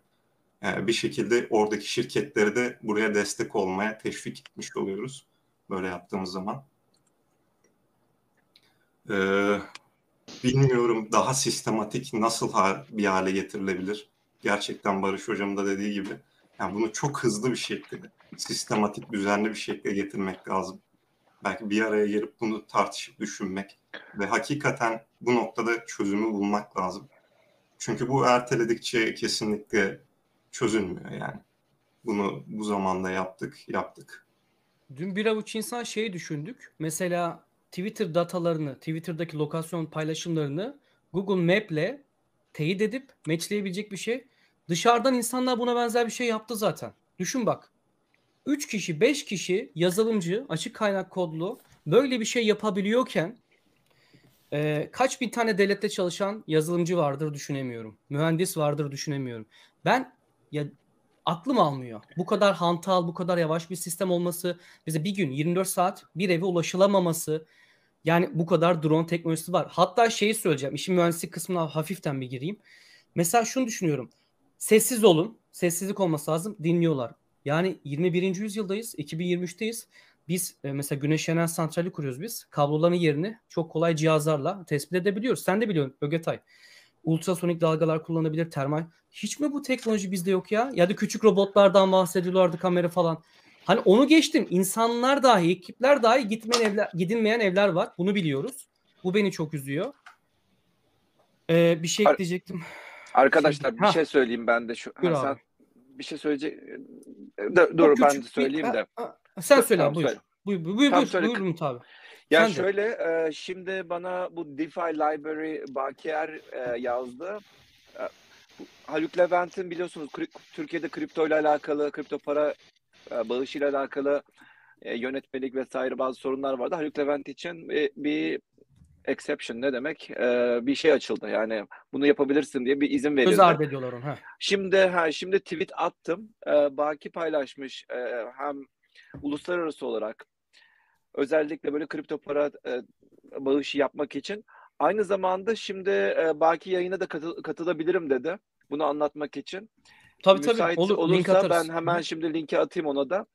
e, bir şekilde oradaki şirketleri de buraya destek olmaya teşvik etmiş oluyoruz. Böyle yaptığımız zaman. Ee, bilmiyorum daha sistematik nasıl bir hale getirilebilir. Gerçekten Barış Hocam da dediği gibi. Yani bunu çok hızlı bir şekilde, sistematik, düzenli bir şekilde getirmek lazım. Belki bir araya gelip bunu tartışıp düşünmek ve hakikaten bu noktada çözümü bulmak lazım. Çünkü bu erteledikçe kesinlikle çözülmüyor yani. Bunu bu zamanda yaptık, yaptık. Dün bir avuç insan şeyi düşündük. Mesela Twitter datalarını, Twitter'daki lokasyon paylaşımlarını Google Map'le teyit edip matchleyebilecek bir şey. Dışarıdan insanlar buna benzer bir şey yaptı zaten. Düşün bak. 3 kişi, 5 kişi yazılımcı, açık kaynak kodlu böyle bir şey yapabiliyorken e, kaç bin tane devlette çalışan yazılımcı vardır düşünemiyorum. Mühendis vardır düşünemiyorum. Ben ya aklım almıyor. Bu kadar hantal, bu kadar yavaş bir sistem olması, bize bir gün 24 saat bir eve ulaşılamaması, yani bu kadar drone teknolojisi var. Hatta şeyi söyleyeceğim, işin mühendislik kısmına hafiften bir gireyim. Mesela şunu düşünüyorum. Sessiz olun, sessizlik olması lazım, dinliyorlar. Yani 21. yüzyıldayız, 2023'teyiz. Biz e, mesela güneş enerji santrali kuruyoruz biz. Kabloların yerini çok kolay cihazlarla tespit edebiliyoruz. Sen de biliyorsun Ögetay. Ultrasonik dalgalar kullanabilir, termal. Hiç mi bu teknoloji bizde yok ya? Ya da küçük robotlardan bahsediyorlardı kamera falan. Hani onu geçtim. İnsanlar dahi, ekipler dahi gitmeyen evler, gidilmeyen evler var. Bunu biliyoruz. Bu beni çok üzüyor. Ee, bir şey ekleyecektim. Arkadaşlar bir Ha. şey söyleyeyim ben de şu. Buyur Ha, sen abi. bir şey söyleyecek. Dur, dur Çok ben küçük de bir- söyleyeyim Ha, de. ha, Sen söyle Tamam, buyur. söyle. Buyur, buyur, buyur, Tamam, buyur, buyur Umut abi. Ya Sen de. şöyle e, şimdi bana bu DeFi Library Bakiyer e, yazdı. E, bu Haluk Levent'in biliyorsunuz kri- Türkiye'de kripto ile alakalı, kripto para e, bağışıyla alakalı e, yönetmelik vesaire bazı sorunlar vardı. Haluk Levent için bir, bir exception ne demek? E, bir şey açıldı. Yani bunu yapabilirsin diye bir izin verildi. Göz ardı ediyorlar onu. Ha. Şimdi ha şimdi tweet attım. Ee, Baki paylaşmış. Ee, hem uluslararası olarak özellikle böyle kripto para e, bağışı yapmak için aynı zamanda şimdi e, Baki yayına da katıl- katılabilirim dedi. Bunu anlatmak için. Tabii Müsait tabii olur. olursa Link atarız. ben hemen şimdi linki atayım ona da.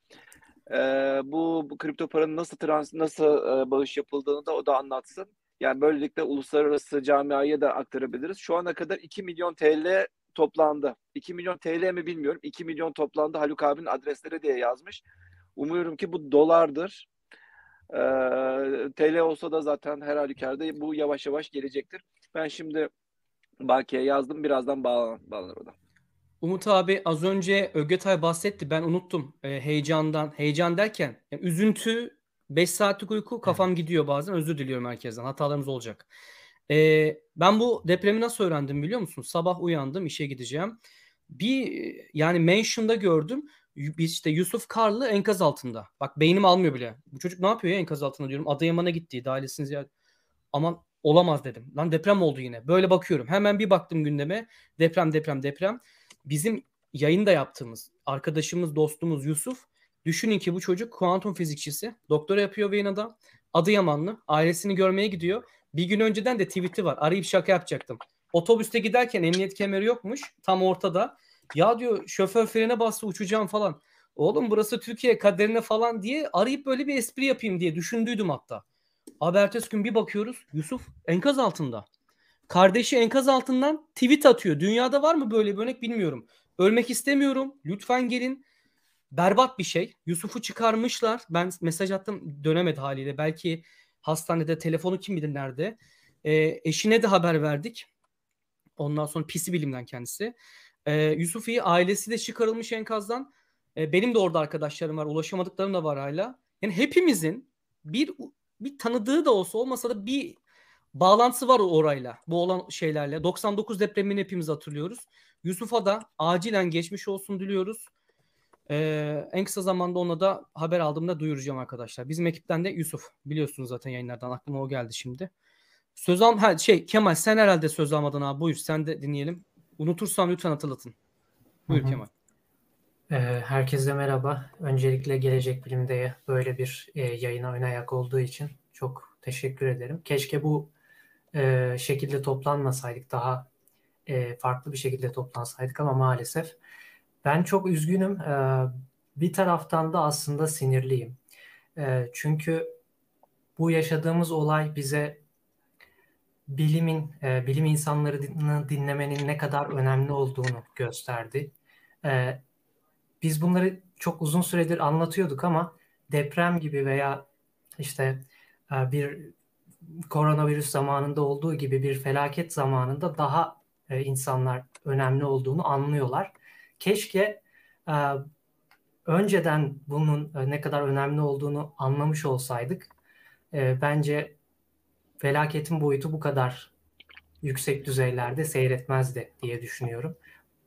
Ee, bu, bu kripto paranın nasıl trans nasıl e, bağış yapıldığını da o da anlatsın. Yani böylelikle uluslararası camiaya da aktarabiliriz. Şu ana kadar 2 milyon TL toplandı. 2 milyon TL mi bilmiyorum. 2 milyon toplandı Haluk abinin adresleri diye yazmış. Umuyorum ki bu dolardır. Ee, TL olsa da zaten her halükarda bu yavaş yavaş gelecektir. Ben şimdi Baki'ye yazdım. Birazdan bağlan bağlanır o da. Umut abi az önce Ögetay bahsetti. Ben unuttum e, heyecandan. Heyecan derken yani üzüntü, 5 saatlik uyku kafam gidiyor bazen. Özür diliyorum herkesten. Hatalarımız olacak. E, ben bu depremi nasıl öğrendim biliyor musun? Sabah uyandım işe gideceğim. Bir yani mention'da gördüm. Biz işte Yusuf Karlı enkaz altında. Bak beynim almıyor bile. Bu çocuk ne yapıyor ya enkaz altında diyorum. Adıyaman'a gitti. Ailesini ziyaret. Aman olamaz dedim. Lan deprem oldu yine. Böyle bakıyorum. Hemen bir baktım gündeme. Deprem deprem deprem bizim yayında yaptığımız arkadaşımız, dostumuz Yusuf düşünün ki bu çocuk kuantum fizikçisi. Doktora yapıyor Viyana'da. Adıyamanlı. Ailesini görmeye gidiyor. Bir gün önceden de tweet'i var. Arayıp şaka yapacaktım. Otobüste giderken emniyet kemeri yokmuş. Tam ortada. Ya diyor şoför frene bastı uçacağım falan. Oğlum burası Türkiye kaderine falan diye arayıp böyle bir espri yapayım diye düşündüydüm hatta. Abi ertesi gün bir bakıyoruz Yusuf enkaz altında. Kardeşi enkaz altından tweet atıyor. Dünyada var mı böyle bir örnek bilmiyorum. Ölmek istemiyorum. Lütfen gelin. Berbat bir şey. Yusuf'u çıkarmışlar. Ben mesaj attım dönemedi haliyle. Belki hastanede telefonu kim bilir nerede. E, eşine de haber verdik. Ondan sonra pisi bilimden kendisi. E, Yusuf iyi ailesi de çıkarılmış enkazdan. E, benim de orada arkadaşlarım var. Ulaşamadıklarım da var hala. Yani hepimizin bir bir tanıdığı da olsa olmasa da bir bağlantısı var orayla. Bu olan şeylerle. 99 depremini hepimiz hatırlıyoruz. Yusuf'a da acilen geçmiş olsun diliyoruz. Ee, en kısa zamanda ona da haber aldığımda duyuracağım arkadaşlar. Bizim ekipten de Yusuf. Biliyorsunuz zaten yayınlardan aklıma o geldi şimdi. Söz al ha, şey Kemal sen herhalde söz almadın abi. Buyur sen de dinleyelim. Unutursam lütfen hatırlatın. Buyur Hı hı. Kemal. Ee, Herkese merhaba. Öncelikle Gelecek Bilim'de böyle bir e, yayına ön ayak olduğu için çok teşekkür ederim. Keşke bu e, şekilde toplanmasaydık, daha e, farklı bir şekilde toplansaydık ama maalesef. Ben çok üzgünüm. Ee, Bir taraftan da aslında sinirliyim. Ee, Çünkü bu yaşadığımız olay bize bilimin, e, bilim insanlarını dinlemenin ne kadar önemli olduğunu gösterdi. Ee, Biz bunları çok uzun süredir anlatıyorduk ama deprem gibi veya işte e, bir koronavirüs zamanında olduğu gibi bir felaket zamanında daha e, insanlar önemli olduğunu anlıyorlar. Keşke e, önceden bunun e, ne kadar önemli olduğunu anlamış olsaydık. E, bence felaketin boyutu bu kadar yüksek düzeylerde seyretmezdi diye düşünüyorum.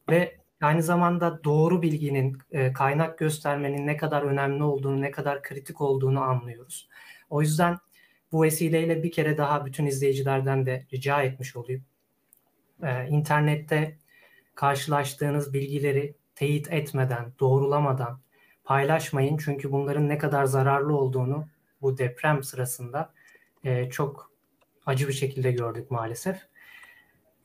Ve aynı zamanda doğru bilginin, e, kaynak göstermenin ne kadar önemli olduğunu, ne kadar kritik olduğunu anlıyoruz. O yüzden bu vesileyle bir kere daha bütün izleyicilerden de rica etmiş olayım. Ee, internette karşılaştığınız bilgileri teyit etmeden, doğrulamadan paylaşmayın. Çünkü bunların ne kadar zararlı olduğunu bu deprem sırasında e, çok acı bir şekilde gördük maalesef.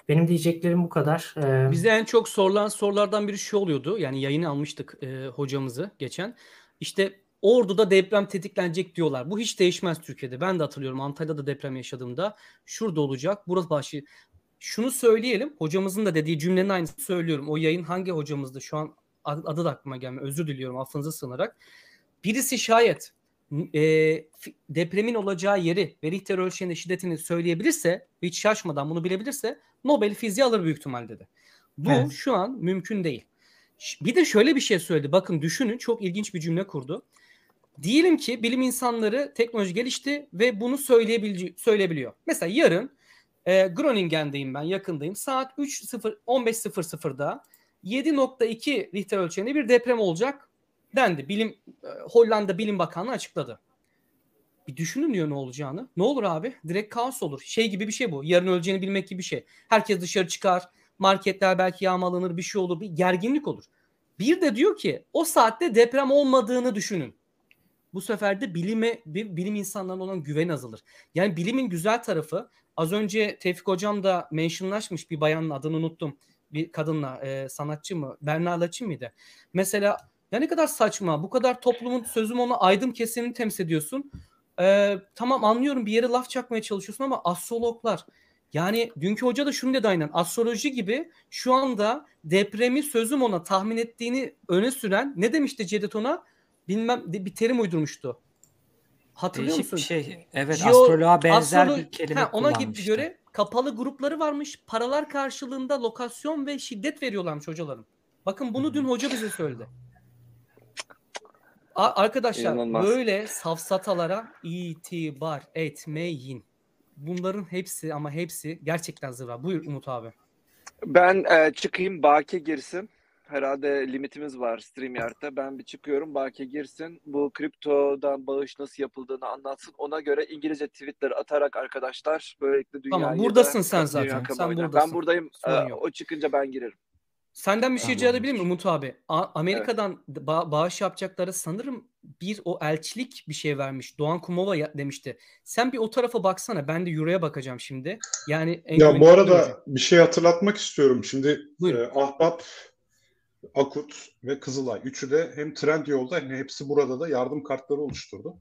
Benim diyeceklerim bu kadar. Ee, Bize en çok sorulan sorulardan biri şu oluyordu. Yani yayını almıştık e, hocamızı geçen. İşte Ordu'da deprem tetiklenecek diyorlar. Bu hiç değişmez Türkiye'de. Ben de hatırlıyorum Antalya'da deprem yaşadığımda. Şurada olacak. Burası başı. Şunu söyleyelim. Hocamızın da dediği cümlenin aynısını söylüyorum. O yayın hangi hocamızdı? Şu an ad- adı da aklıma gelmiyor. Özür diliyorum affınıza sığınarak. Birisi şayet e, depremin olacağı yeri ve Richter ölçeğinde şiddetini söyleyebilirse hiç şaşmadan bunu bilebilirse Nobel fiziği alır büyük ihtimal dedi. Bu Evet. şu an mümkün değil. Bir de şöyle bir şey söyledi. Bakın düşünün çok ilginç bir cümle kurdu. Diyelim ki bilim insanları teknoloji gelişti ve bunu söyleyebil- söyleyebiliyor. Mesela yarın e, Groningen'deyim ben yakındayım. Saat 3.0 15.00'da 7.2 Richter ölçeğinde bir deprem olacak dendi. Bilim e, Hollanda Bilim Bakanlığı açıkladı. Bir düşünün diyor ne olacağını. Ne olur abi? Direkt kaos olur. Şey gibi bir şey bu. Yarın öleceğini bilmek gibi bir şey. Herkes dışarı çıkar. Marketler belki yağmalanır bir şey olur. Bir gerginlik olur. Bir de diyor ki o saatte deprem olmadığını düşünün. bu sefer de bilime bilim insanlarına olan güven azalır. Yani bilimin güzel tarafı az önce Tevfik hocam da mentionlaşmış bir bayanın adını unuttum. Bir kadınla e, sanatçı mı? Berna Laçin miydi? Mesela ya ne kadar saçma. Bu kadar toplumun sözüm ona aydın kesimini temsil ediyorsun. Ee, tamam anlıyorum bir yere laf çakmaya çalışıyorsun ama astrologlar yani dünkü hoca da şunu dedi aynen. Astroloji gibi şu anda depremi sözüm ona tahmin ettiğini öne süren ne demişti Cedet ona? Bilmem bir terim uydurmuştu. Hatırlıyor Değişik musun? bir şey. Evet Geo, astroloğa benzer astrolo- bir kelime ha, Ona gibi göre kapalı grupları varmış. Paralar karşılığında lokasyon ve şiddet veriyorlarmış hocaların. Bakın bunu dün hoca bize söyledi. A- arkadaşlar İnanılmaz. böyle safsatalara itibar etmeyin. Bunların hepsi ama hepsi gerçekten zırva. Buyur Umut abi. Ben e, çıkayım Baki girsin. Herhalde limitimiz var StreamYard'da. Ben bir çıkıyorum. Baki girsin. Bu kriptodan bağış nasıl yapıldığını anlatsın. Ona göre İngilizce tweetler atarak arkadaşlar böylelikle dünyayı Tamam, da- buradasın sen dünya zaten. Sen buradasın. Ben buradayım. E, yok. o çıkınca ben girerim. Senden bir şey rica edebilir miyim Umut abi? A- Amerika'dan ba- bağış yapacakları sanırım bir o elçilik bir şey vermiş. Doğan Kumova ya- demişti. Sen bir o tarafa baksana. Ben de Euro'ya bakacağım şimdi. Yani en Ya bu arada bir şey hatırlatmak istiyorum. Şimdi Buyurun. e, Ahbap, Akut ve Kızılay üçü de hem Trendyol'da hem hepsi burada da yardım kartları oluşturdu.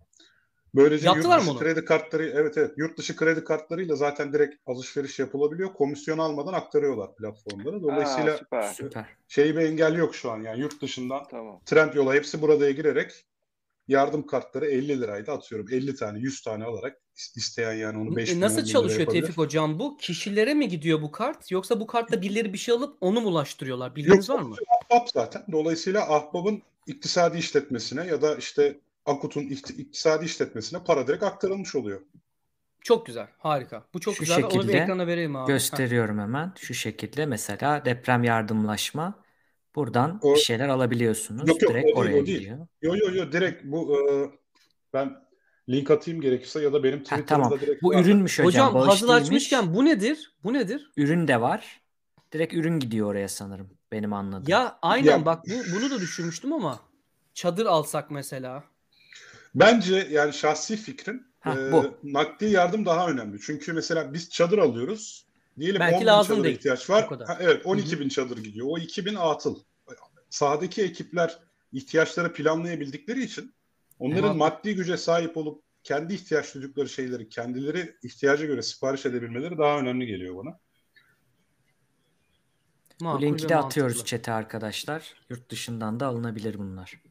Böylece Yaptılar yurt dışı kredi kartları evet evet yurt dışı kredi kartlarıyla zaten direkt alışveriş yapılabiliyor. Komisyon almadan aktarıyorlar platformlara. Dolayısıyla Aa, süper. Süper. şey bir engel yok şu an yani yurt dışından Tamam. Trendyol'a hepsi buradaya girerek yardım kartları 50 liraydı atıyorum. 50 tane 100 tane alarak isteyen yani onu 5 E, Nasıl 10 bin liraya çalışıyor. Tevfik hocam bu? Kişilere mi gidiyor bu kart? Yoksa bu kartta birileri bir şey alıp onu mu ulaştırıyorlar? Bilginiz Yok, var mı? Ahbap zaten. Dolayısıyla Ahbap'ın iktisadi işletmesine ya da işte Akut'un ikti- iktisadi işletmesine para direkt aktarılmış oluyor. Çok güzel. Harika. Bu çok Şu güzel. Onu bir ekrana verelim abi. Gösteriyorum hemen. Şu şekilde mesela deprem yardımlaşma. Buradan O- bir şeyler alabiliyorsunuz. Yok yok Direkt o değil oraya o değil. gidiyor. Yok yok yok direkt bu e, ben link atayım gerekirse ya da benim Twitter'ımda tamam. direkt Bu var. ürünmüş hocam. Hocam hazır değilmiş. açmışken bu nedir? Bu nedir? Ürün de var. Direkt ürün gidiyor oraya sanırım. Benim anladığım. Ya aynen Ya- bak bu, bunu da düşünmüştüm ama çadır alsak mesela. Bence yani şahsi fikrim Ha, e, bu. nakdi yardım daha önemli. Çünkü mesela biz çadır alıyoruz. Diyelim Belki 10 bin lazım çadıra değil. ihtiyaç var. Ha, evet 12 bin çadır gidiyor. O 2 bin atıl. Sahadaki ekipler ihtiyaçları planlayabildikleri için onların Eyvallah. maddi güce sahip olup kendi ihtiyaç duydukları şeyleri kendileri ihtiyaca göre sipariş edebilmeleri daha önemli geliyor bana. Bu linki de atıyoruz mantıklı. chat'e arkadaşlar. Yurt dışından da alınabilir bunlar.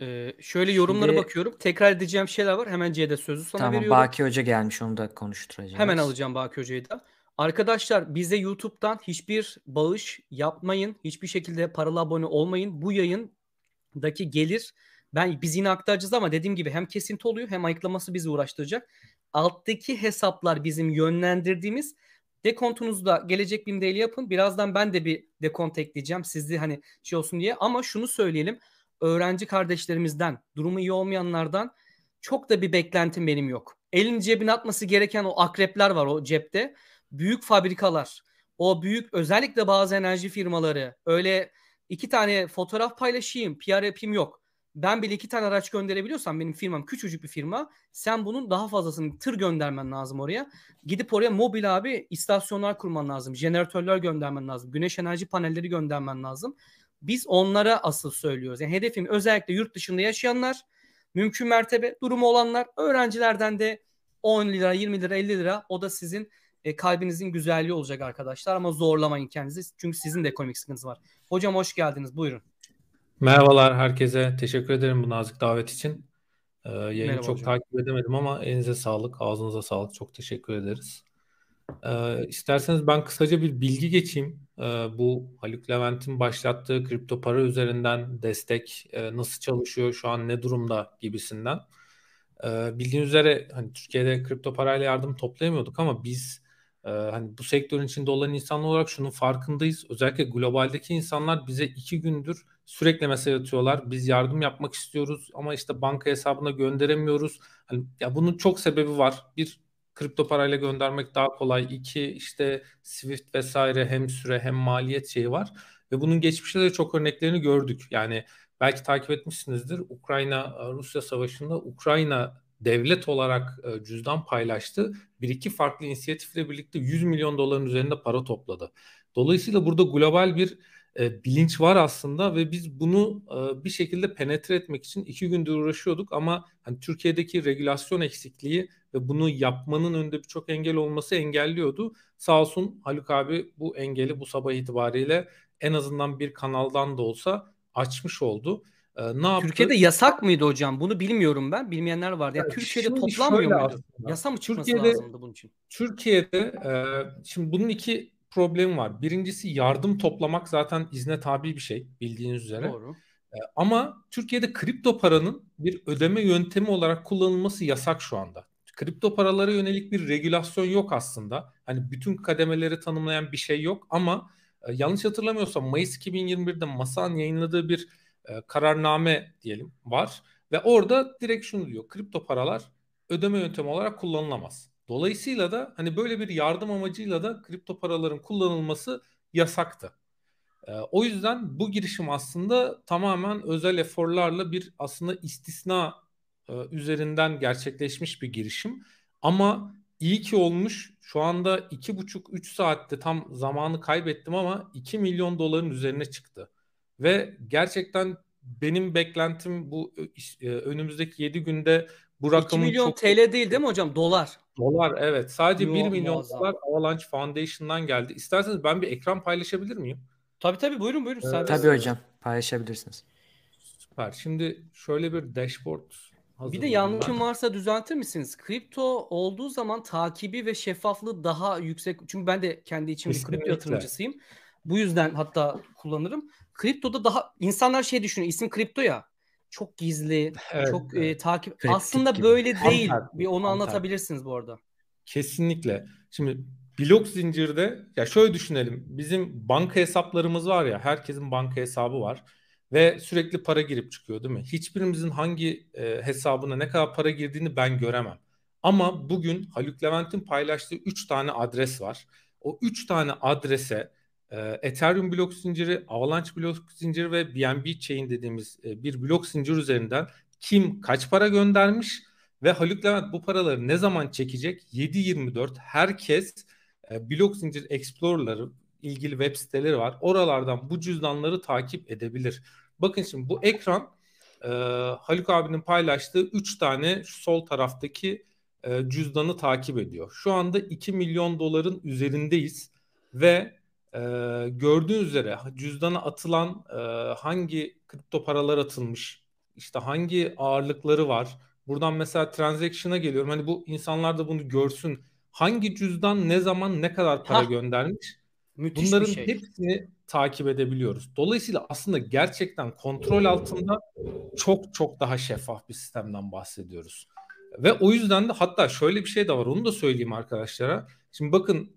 Ee, şöyle yorumlara Şimdi- bakıyorum. Tekrar edeceğim şeyler var. Hemen C'de sözü sana tamam veriyorum. Baki Hoca gelmiş onu da konuşturacağız. Hemen alacağım Baki Hoca'yı da. Arkadaşlar bize YouTube'dan hiçbir bağış yapmayın. Hiçbir şekilde paralı abone olmayın. Bu yayındaki gelir ben biz yine aktaracağız ama dediğim gibi hem kesinti oluyor hem ayıklaması bizi uğraştıracak. Alttaki hesaplar bizim yönlendirdiğimiz dekontunuzu da gelecek BİM değil yapın. Birazdan ben de bir dekont ekleyeceğim. Sizde hani şey olsun diye ama şunu söyleyelim. Öğrenci kardeşlerimizden, durumu iyi olmayanlardan çok da bir beklentim benim yok. Elin cebine atması gereken o akrepler var o cepte. Büyük fabrikalar, o büyük özellikle bazı enerji firmaları öyle iki tane fotoğraf paylaşayım, PR yapayım yok. Ben bile iki tane araç gönderebiliyorsam benim firmam küçücük bir firma. Sen bunun daha fazlasını tır göndermen lazım oraya. Gidip oraya mobil abi istasyonlar kurman lazım. Jeneratörler göndermen lazım. Güneş enerji panelleri göndermen lazım. Biz onlara asıl söylüyoruz. Yani hedefim özellikle yurt dışında yaşayanlar, mümkün mertebe durumu olanlar, öğrencilerden de 10 lira, 20 lira, 50 lira o da sizin e, kalbinizin güzelliği olacak arkadaşlar ama zorlamayın kendinizi çünkü sizin de ekonomik sıkıntınız var. Hocam hoş geldiniz buyurun. Merhabalar herkese. Teşekkür ederim bu nazik davet için. Ee, yayını Merhaba çok hocam. takip edemedim ama elinize sağlık, ağzınıza sağlık. Çok teşekkür ederiz. Ee, isterseniz ben kısaca bir bilgi geçeyim. Ee, bu Haluk Levent'in başlattığı kripto para üzerinden destek e, nasıl çalışıyor, şu an ne durumda gibisinden. Ee, bildiğiniz üzere hani Türkiye'de kripto parayla yardım toplayamıyorduk ama biz e, hani bu sektörün içinde olan insanlar olarak şunun farkındayız. Özellikle globaldeki insanlar bize iki gündür sürekli mesaj atıyorlar. Biz yardım yapmak istiyoruz ama işte banka hesabına gönderemiyoruz. Hani ya bunun çok sebebi var. Bir kripto parayla göndermek daha kolay. İki işte Swift vesaire hem süre hem maliyet şeyi var. Ve bunun geçmişte de çok örneklerini gördük. Yani belki takip etmişsinizdir. Ukrayna-Rusya savaşında Ukrayna devlet olarak e, cüzdan paylaştı. Bir iki farklı inisiyatifle birlikte 100 milyon doların üzerinde para topladı. Dolayısıyla burada global bir e, bilinç var aslında ve biz bunu e, bir şekilde penetre etmek için iki gündür uğraşıyorduk ama hani Türkiye'deki regülasyon eksikliği ve bunu yapmanın önünde birçok engel olması engelliyordu. Sağ olsun Haluk abi bu engeli bu sabah itibariyle en azından bir kanaldan da olsa açmış oldu. Ee, ne yaptı? Türkiye'de yasak mıydı hocam? Bunu bilmiyorum ben. Bilmeyenler vardı. Yani ya Türkiye'de toplanmıyor muydu? Aslında. Yasa mı çıkması Türkiye'de, lazımdı bunun için? Türkiye'de e, şimdi bunun iki problemi var. Birincisi yardım toplamak zaten izne tabi bir şey bildiğiniz üzere. Doğru. E, ama Türkiye'de kripto paranın bir ödeme yöntemi olarak kullanılması yasak şu anda. Kripto paralara yönelik bir regülasyon yok aslında. Hani bütün kademeleri tanımlayan bir şey yok ama e, yanlış hatırlamıyorsam Mayıs 2021'de Masan yayınladığı bir e, kararname diyelim var ve orada direkt şunu diyor. Kripto paralar ödeme yöntemi olarak kullanılamaz. Dolayısıyla da hani böyle bir yardım amacıyla da kripto paraların kullanılması yasaktı. E, o yüzden bu girişim aslında tamamen özel eforlarla bir aslında istisna e, üzerinden gerçekleşmiş bir girişim. Ama iyi ki olmuş. Şu anda 2,5-3 saatte tam zamanı kaybettim ama 2 milyon doların üzerine çıktı. Ve gerçekten benim beklentim bu önümüzdeki 7 günde bu rakamın 2 milyon çok... TL değil değil mi hocam? Dolar. Dolar evet. Sadece Yo, 1 milyon muazzam. dolar Avalanche Foundation'dan geldi. İsterseniz ben bir ekran paylaşabilir miyim? Tabii tabii buyurun buyurun. Evet. Tabii hocam paylaşabilirsiniz. Süper. Şimdi şöyle bir dashboard bir de yanlışım varsa düzeltir misiniz? Kripto olduğu zaman takibi ve şeffaflığı daha yüksek. Çünkü ben de kendi içim bir kripto yatırımcısıyım. Bu yüzden hatta kullanırım. Kriptoda daha insanlar şey düşünüyor. İsim kripto ya. Çok gizli, evet, çok evet. E, takip. Kritik Aslında gibi. böyle Tam değil. Tersi. Bir onu anlatabilirsiniz bu arada. Kesinlikle. Şimdi blok zincirde ya şöyle düşünelim. Bizim banka hesaplarımız var ya. Herkesin banka hesabı var ve sürekli para girip çıkıyor değil mi? Hiçbirimizin hangi e, hesabına ne kadar para girdiğini ben göremem. Ama bugün Haluk Levent'in paylaştığı 3 tane adres var. O 3 tane adrese Ethereum blok zinciri, Avalanche blok zinciri ve BNB Chain dediğimiz bir blok zincir üzerinden kim kaç para göndermiş ve Haluk Levent bu paraları ne zaman çekecek? 7-24 herkes blok zincir explorer'ları ilgili web siteleri var. Oralardan bu cüzdanları takip edebilir. Bakın şimdi bu ekran Haluk abinin paylaştığı 3 tane sol taraftaki cüzdanı takip ediyor. Şu anda 2 milyon doların üzerindeyiz ve e, gördüğünüz üzere cüzdana atılan e, hangi kripto paralar atılmış, işte hangi ağırlıkları var. Buradan mesela transaction'a geliyorum. Hani bu insanlar da bunu görsün. Hangi cüzdan ne zaman ne kadar para ha. göndermiş? Müthiş Bunların şey. hepsini takip edebiliyoruz. Dolayısıyla aslında gerçekten kontrol altında çok çok daha şeffaf bir sistemden bahsediyoruz. Ve o yüzden de hatta şöyle bir şey de var onu da söyleyeyim arkadaşlara. Şimdi bakın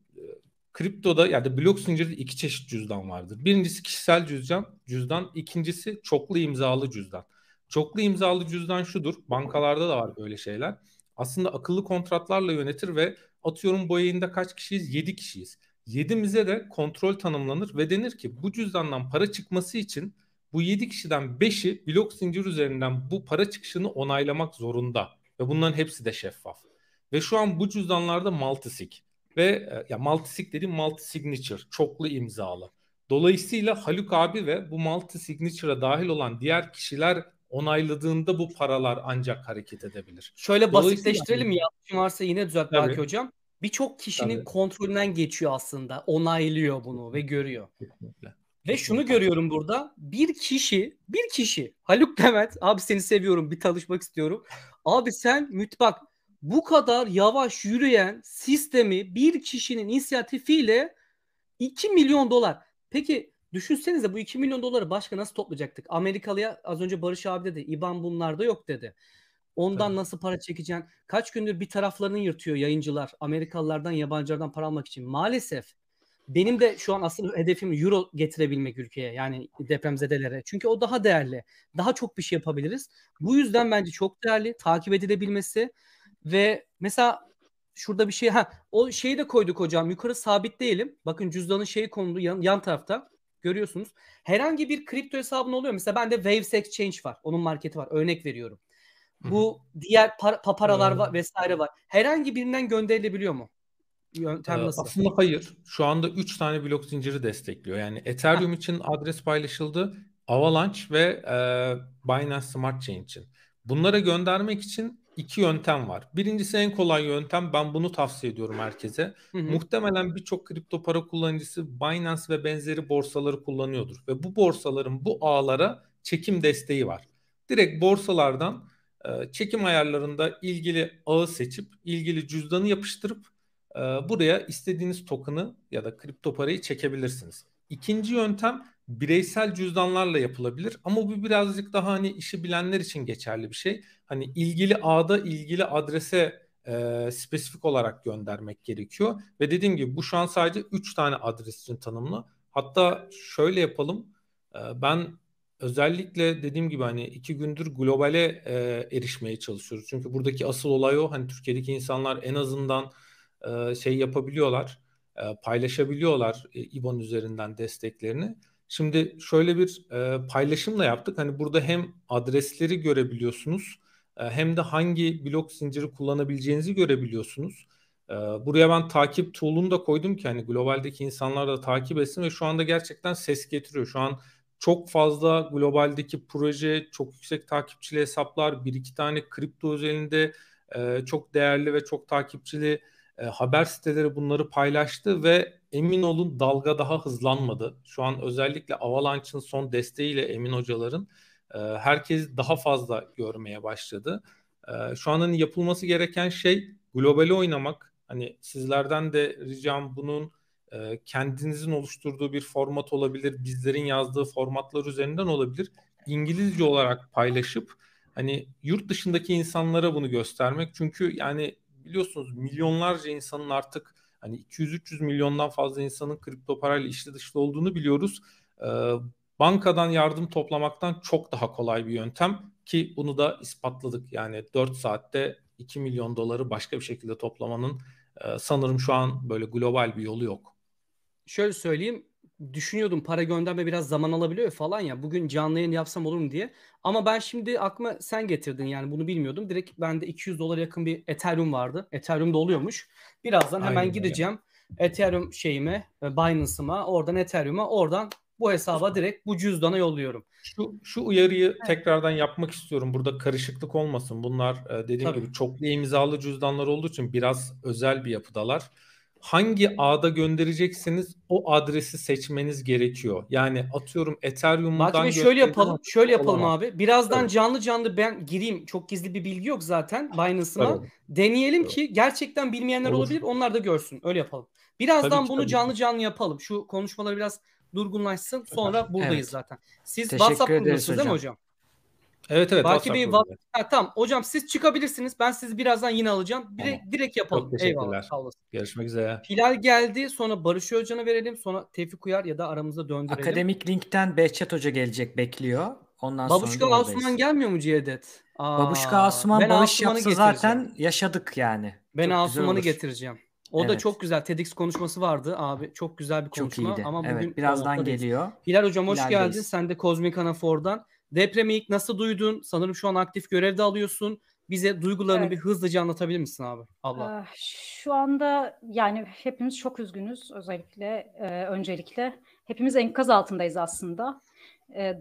kriptoda yani blok zincirde iki çeşit cüzdan vardır. Birincisi kişisel cüzdan, cüzdan, ikincisi çoklu imzalı cüzdan. Çoklu imzalı cüzdan şudur. Bankalarda da var böyle şeyler. Aslında akıllı kontratlarla yönetir ve atıyorum bu yayında kaç kişiyiz? 7 kişiyiz. Yedimize de kontrol tanımlanır ve denir ki bu cüzdandan para çıkması için bu 7 kişiden 5'i blok zincir üzerinden bu para çıkışını onaylamak zorunda. Ve bunların hepsi de şeffaf. Ve şu an bu cüzdanlarda multisig ve e, ya multisig dediğim multi signature çoklu imzalı. Dolayısıyla Haluk abi ve bu multi signature'a dahil olan diğer kişiler onayladığında bu paralar ancak hareket edebilir. Şöyle basitleştirelim ya. varsa yine düzelt belki hocam birçok kişinin Tabii. kontrolünden geçiyor aslında. Onaylıyor bunu ve görüyor. Kesinlikle. Ve şunu görüyorum burada. Bir kişi, bir kişi Haluk Levent abi seni seviyorum bir tanışmak istiyorum. Abi sen mütbak bu kadar yavaş yürüyen sistemi bir kişinin inisiyatifiyle 2 milyon dolar. Peki düşünsenize bu 2 milyon doları başka nasıl toplayacaktık? Amerikalıya az önce Barış abi dedi. İban bunlarda yok dedi. Ondan Tabii. nasıl para çekeceksin? Kaç gündür bir taraflarını yırtıyor yayıncılar. Amerikalılardan, yabancılardan para almak için. Maalesef benim de şu an aslında hedefim euro getirebilmek ülkeye yani depremzedelere. Çünkü o daha değerli. Daha çok bir şey yapabiliriz. Bu yüzden bence çok değerli takip edilebilmesi ve mesela şurada bir şey ha o şeyi de koyduk hocam. Yukarı sabit değilim. Bakın cüzdanın şeyi kondu yan, yan tarafta. görüyorsunuz. Herhangi bir kripto hesabın oluyor. Mesela bende Waves Exchange var. Onun marketi var. Örnek veriyorum. Bu diğer par- paparalar var vesaire var. Herhangi birinden gönderilebiliyor mu? Yöntem Ee, nasıl? Aslında hayır. Şu anda 3 tane blok zinciri destekliyor. Yani Ethereum için adres paylaşıldı. Avalanche ve e, Binance Smart Chain için. Bunlara göndermek için iki yöntem var. Birincisi en kolay yöntem. Ben bunu tavsiye ediyorum herkese. Hı hı. Muhtemelen birçok kripto para kullanıcısı Binance ve benzeri borsaları kullanıyordur. Ve bu borsaların bu ağlara çekim desteği var. Direkt borsalardan e, çekim ayarlarında ilgili ağı seçip ilgili cüzdanı yapıştırıp e, buraya istediğiniz token'ı ya da kripto parayı çekebilirsiniz. İkinci yöntem bireysel cüzdanlarla yapılabilir ama bu birazcık daha hani işi bilenler için geçerli bir şey. Hani ilgili ağda ilgili adrese e, spesifik olarak göndermek gerekiyor ve dediğim gibi bu şu an sadece 3 tane adres için tanımlı. Hatta şöyle yapalım. E, ben özellikle dediğim gibi hani iki gündür globale e, erişmeye çalışıyoruz. Çünkü buradaki asıl olay o. Hani Türkiye'deki insanlar en azından e, şey yapabiliyorlar, e, paylaşabiliyorlar e, İBAN üzerinden desteklerini. Şimdi şöyle bir e, paylaşımla yaptık. Hani burada hem adresleri görebiliyorsunuz e, hem de hangi blok zinciri kullanabileceğinizi görebiliyorsunuz. E, buraya ben takip tool'unu da koydum ki hani globaldeki insanlar da takip etsin ve şu anda gerçekten ses getiriyor. Şu an çok fazla globaldeki proje, çok yüksek takipçili hesaplar, bir iki tane kripto özelinde e, çok değerli ve çok takipçili e, haber siteleri bunları paylaştı ve emin olun dalga daha hızlanmadı. Şu an özellikle Avalanche'ın son desteğiyle Emin hocaların e, herkes daha fazla görmeye başladı. E, şu an hani yapılması gereken şey globali oynamak. Hani sizlerden de ricam bunun e, kendinizin oluşturduğu bir format olabilir, bizlerin yazdığı formatlar üzerinden olabilir. İngilizce olarak paylaşıp hani yurt dışındaki insanlara bunu göstermek. Çünkü yani biliyorsunuz milyonlarca insanın artık hani 200-300 milyondan fazla insanın kripto parayla içli dışlı olduğunu biliyoruz. Ee, bankadan yardım toplamaktan çok daha kolay bir yöntem ki bunu da ispatladık. Yani 4 saatte 2 milyon doları başka bir şekilde toplamanın e, sanırım şu an böyle global bir yolu yok. Şöyle söyleyeyim düşünüyordum para gönderme biraz zaman alabiliyor falan ya. Bugün canlı yayın yapsam olur mu diye. Ama ben şimdi aklıma sen getirdin yani bunu bilmiyordum. Direkt bende 200 dolar yakın bir Ethereum vardı. Ethereum da oluyormuş. Birazdan hemen Aynen gideceğim. Ethereum şeyime, e, Binance'ıma, oradan Ethereum'a, oradan bu hesaba direkt bu cüzdana yolluyorum. Şu, şu uyarıyı tekrardan yapmak istiyorum. Burada karışıklık olmasın. Bunlar e, dediğim Tabii. gibi çoklu imzalı cüzdanlar olduğu için biraz özel bir yapıdalar. Hangi ağda gönderecekseniz o adresi seçmeniz gerekiyor. Yani atıyorum Ethereum'dan Bey şöyle yapalım. Şöyle yapalım olamaz. abi. Birazdan Evet. canlı canlı ben gireyim. Çok gizli bir bilgi yok zaten Binance'ıma. Evet. Deneyelim ki gerçekten bilmeyenler Olur. olabilir. Onlar da görsün. Öyle yapalım. Birazdan Tabii ki, bunu tabii ki. canlı canlı yapalım. Şu konuşmaları biraz durgunlaşsın. Sonra buradayız Evet. zaten. Siz Teşekkür WhatsApp grubundasınız değil mi hocam. Evet evet. Baki Bey grubunda. ha, tamam. Hocam siz çıkabilirsiniz. Ben sizi birazdan yine alacağım. Direkt, Tamam. direkt yapalım. Çok Eyvallah. teşekkürler. Sağ olasın. Görüşmek üzere. Hilal geldi. Sonra Barış Özcan'a verelim. Sonra Tevfik Uyar ya da aramızda döndürelim. Akademik Link'ten Behçet Hoca gelecek bekliyor. Ondan Babuşka sonra da oradayız. Asuman gelmiyor mu Cihedet? Aa, Babuşka Asuman ben bağış Asuman'ı yapsa getireceğim. zaten yaşadık yani. Ben Çok Asuman'ı getireceğim. O da Evet. çok güzel TEDx konuşması vardı abi. Çok güzel bir Çok konuşma iyiydi. ama bugün evet birazdan geliyor. Hilal hocam hoş Hilal'deyiz. geldin. Sen de Kozmik Anafor'dan. Depremi ilk nasıl duydun? Sanırım şu an aktif görevde alıyorsun. Bize duygularını Evet. bir hızlıca anlatabilir misin abi? Abla. Ah, Şu anda yani hepimiz çok üzgünüz özellikle e, öncelikle. Hepimiz enkaz altındayız aslında. E,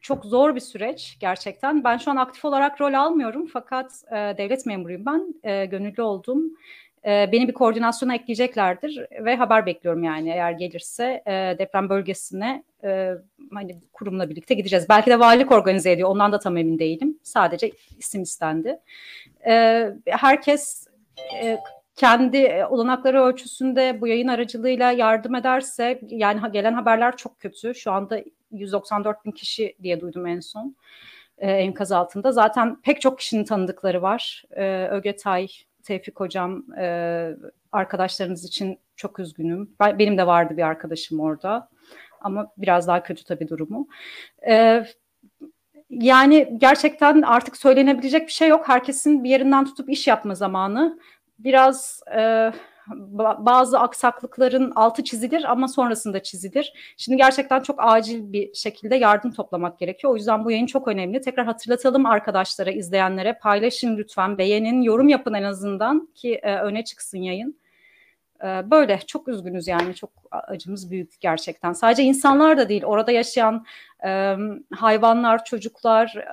çok zor bir süreç gerçekten. Ben şu an aktif olarak rol almıyorum fakat e, devlet memuruyum ben. E, gönüllü oldum. E, beni bir koordinasyona ekleyeceklerdir ve haber bekliyorum yani eğer gelirse e, deprem bölgesine e, hani kurumla birlikte gideceğiz. Belki de valilik organize ediyor. Ondan da tam emin değilim. Sadece isim istendi. E, herkes e, kendi olanakları ölçüsünde bu yayın aracılığıyla yardım ederse yani gelen haberler çok kötü. Şu anda 194 bin kişi diye duydum en son e, enkaz altında. Zaten pek çok kişinin tanıdıkları var. E, Ögetay, Tevfik Hocam e, arkadaşlarınız için çok üzgünüm. Ben, benim de vardı bir arkadaşım orada ama biraz daha kötü tabii durumu. E, yani gerçekten artık söylenebilecek bir şey yok. Herkesin bir yerinden tutup iş yapma zamanı. Biraz e, bazı aksaklıkların altı çizilir ama sonrasında çizilir. Şimdi gerçekten çok acil bir şekilde yardım toplamak gerekiyor. O yüzden bu yayın çok önemli. Tekrar hatırlatalım arkadaşlara, izleyenlere. Paylaşın lütfen, beğenin, yorum yapın en azından ki e, öne çıksın yayın. E, böyle çok üzgünüz yani çok acımız büyük gerçekten. Sadece insanlar da değil orada yaşayan e, hayvanlar, çocuklar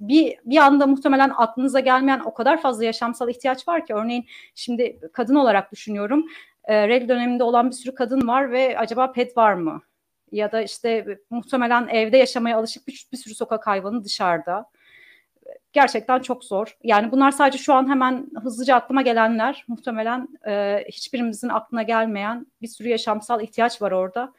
bir, bir anda muhtemelen aklınıza gelmeyen o kadar fazla yaşamsal ihtiyaç var ki örneğin şimdi kadın olarak düşünüyorum. E, rel döneminde olan bir sürü kadın var ve acaba pet var mı? Ya da işte muhtemelen evde yaşamaya alışık bir, bir sürü sokak hayvanı dışarıda gerçekten çok zor. Yani bunlar sadece şu an hemen hızlıca aklıma gelenler. Muhtemelen e, hiçbirimizin aklına gelmeyen bir sürü yaşamsal ihtiyaç var orada.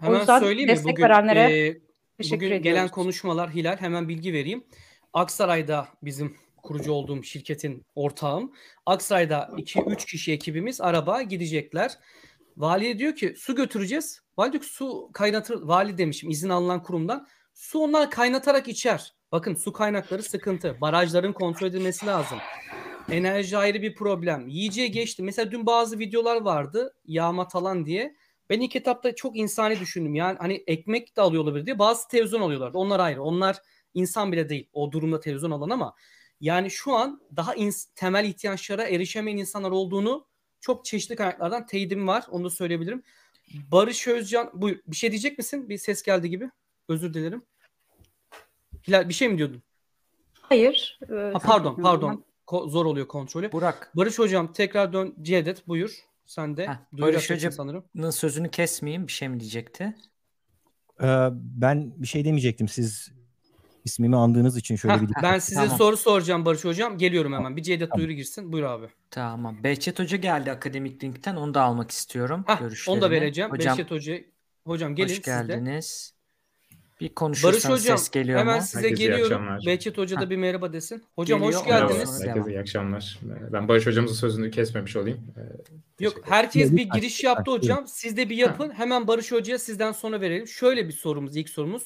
Hemen o yüzden söyleyeyim destek mi? Bugün, verenlere e, teşekkür bugün ediyoruz. gelen konuşmalar Hilal hemen bilgi vereyim. Aksaray'da bizim kurucu olduğum şirketin ortağım. Aksaray'da 2-3 kişi ekibimiz araba gidecekler. Vali diyor ki su götüreceğiz. Vali diyor ki su kaynatır. Vali demişim izin alınan kurumdan. Su onlar kaynatarak içer. Bakın su kaynakları sıkıntı. Barajların kontrol edilmesi lazım. Enerji ayrı bir problem. Yiyeceğe geçti. Mesela dün bazı videolar vardı. Yağma talan diye. Ben ilk etapta çok insani düşündüm. Yani hani ekmek de alıyor olabilir diye. Bazı televizyon alıyorlar. Onlar ayrı. Onlar insan bile değil. O durumda televizyon alan ama yani şu an daha temel ihtiyaçlara erişemeyen insanlar olduğunu çok çeşitli kaynaklardan teyidim var. Onu da söyleyebilirim. Barış Özcan bu bir şey diyecek misin? Bir ses geldi gibi. Özür dilerim. Hilal bir şey mi diyordun? Hayır. E, ha, pardon pardon. Ko- zor oluyor kontrolü. Burak. Barış hocam tekrar dön Cevdet buyur. Sen de. Heh, Barış hocamın sözünü kesmeyeyim bir şey mi diyecekti? Ee, ben bir şey demeyecektim. Siz ismimi andığınız için şöyle Heh, bir... Ben size tamam. soru soracağım Barış Hocam. Geliyorum hemen. Bir Cevdet tamam. duyuru girsin. Buyur abi. Tamam. Behçet Hoca geldi Akademik Link'ten. Onu da almak istiyorum. Heh, onu da vereceğim. Hocam, Behçet Hoca. Hocam gelin Hoş geldiniz. Bir konuşursanız Barış Hocam, ses geliyor hemen mu? size Herkese geliyorum. Behçet Hoca da bir merhaba desin. Hocam Geliyor. hoş geldiniz. Merhaba, herkese iyi akşamlar. Ben Barış Hocamızın sözünü kesmemiş olayım. Ee, Yok herkes bir giriş yaptı hocam. Siz de bir yapın. Hemen Barış Hoca'ya sizden sonra verelim. Şöyle bir sorumuz, ilk sorumuz.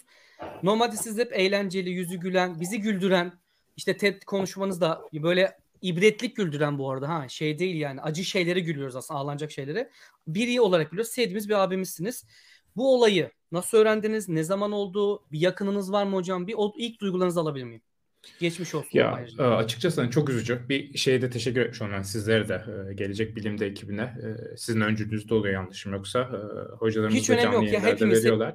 Normalde siz hep eğlenceli, yüzü gülen, bizi güldüren, işte TED konuşmanız da böyle ibretlik güldüren bu arada ha şey değil yani acı şeylere gülüyoruz aslında ağlanacak şeylere. Biri olarak biliyoruz. Sevdiğimiz bir abimizsiniz. Bu olayı nasıl öğrendiniz? Ne zaman oldu? Bir yakınınız var mı hocam? Bir o, ilk duygularınızı alabilir miyim? Geçmiş olsun. Ya ayrıca. E, açıkçası hani çok üzücü. Bir şeyde teşekkür etmiş olmam sizlere de e, gelecek bilimde ekibine. E, sizin öncülüğünüzde oluyor yanlışım yoksa. Hocalarımız Hiç canlı yok ya hepimiz veriyorlar.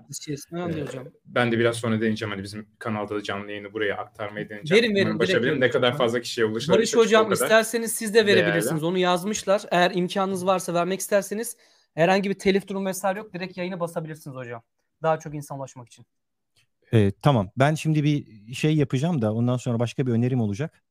Hocam. Ben de biraz sonra deneyeceğim hani bizim kanalda da canlı yayını buraya aktarmayı deneyeceğim. Verin verin. Başarabilirim. Ne kadar fazla kişiye ulaşabilir. Barış hocam isterseniz siz de verebilirsiniz. Değerli. Onu yazmışlar. Eğer imkanınız varsa vermek isterseniz herhangi bir telif durum vesaire yok. Direkt yayını basabilirsiniz hocam. Daha çok insan ulaşmak için. Ee, tamam. Ben şimdi bir şey yapacağım da ondan sonra başka bir önerim olacak.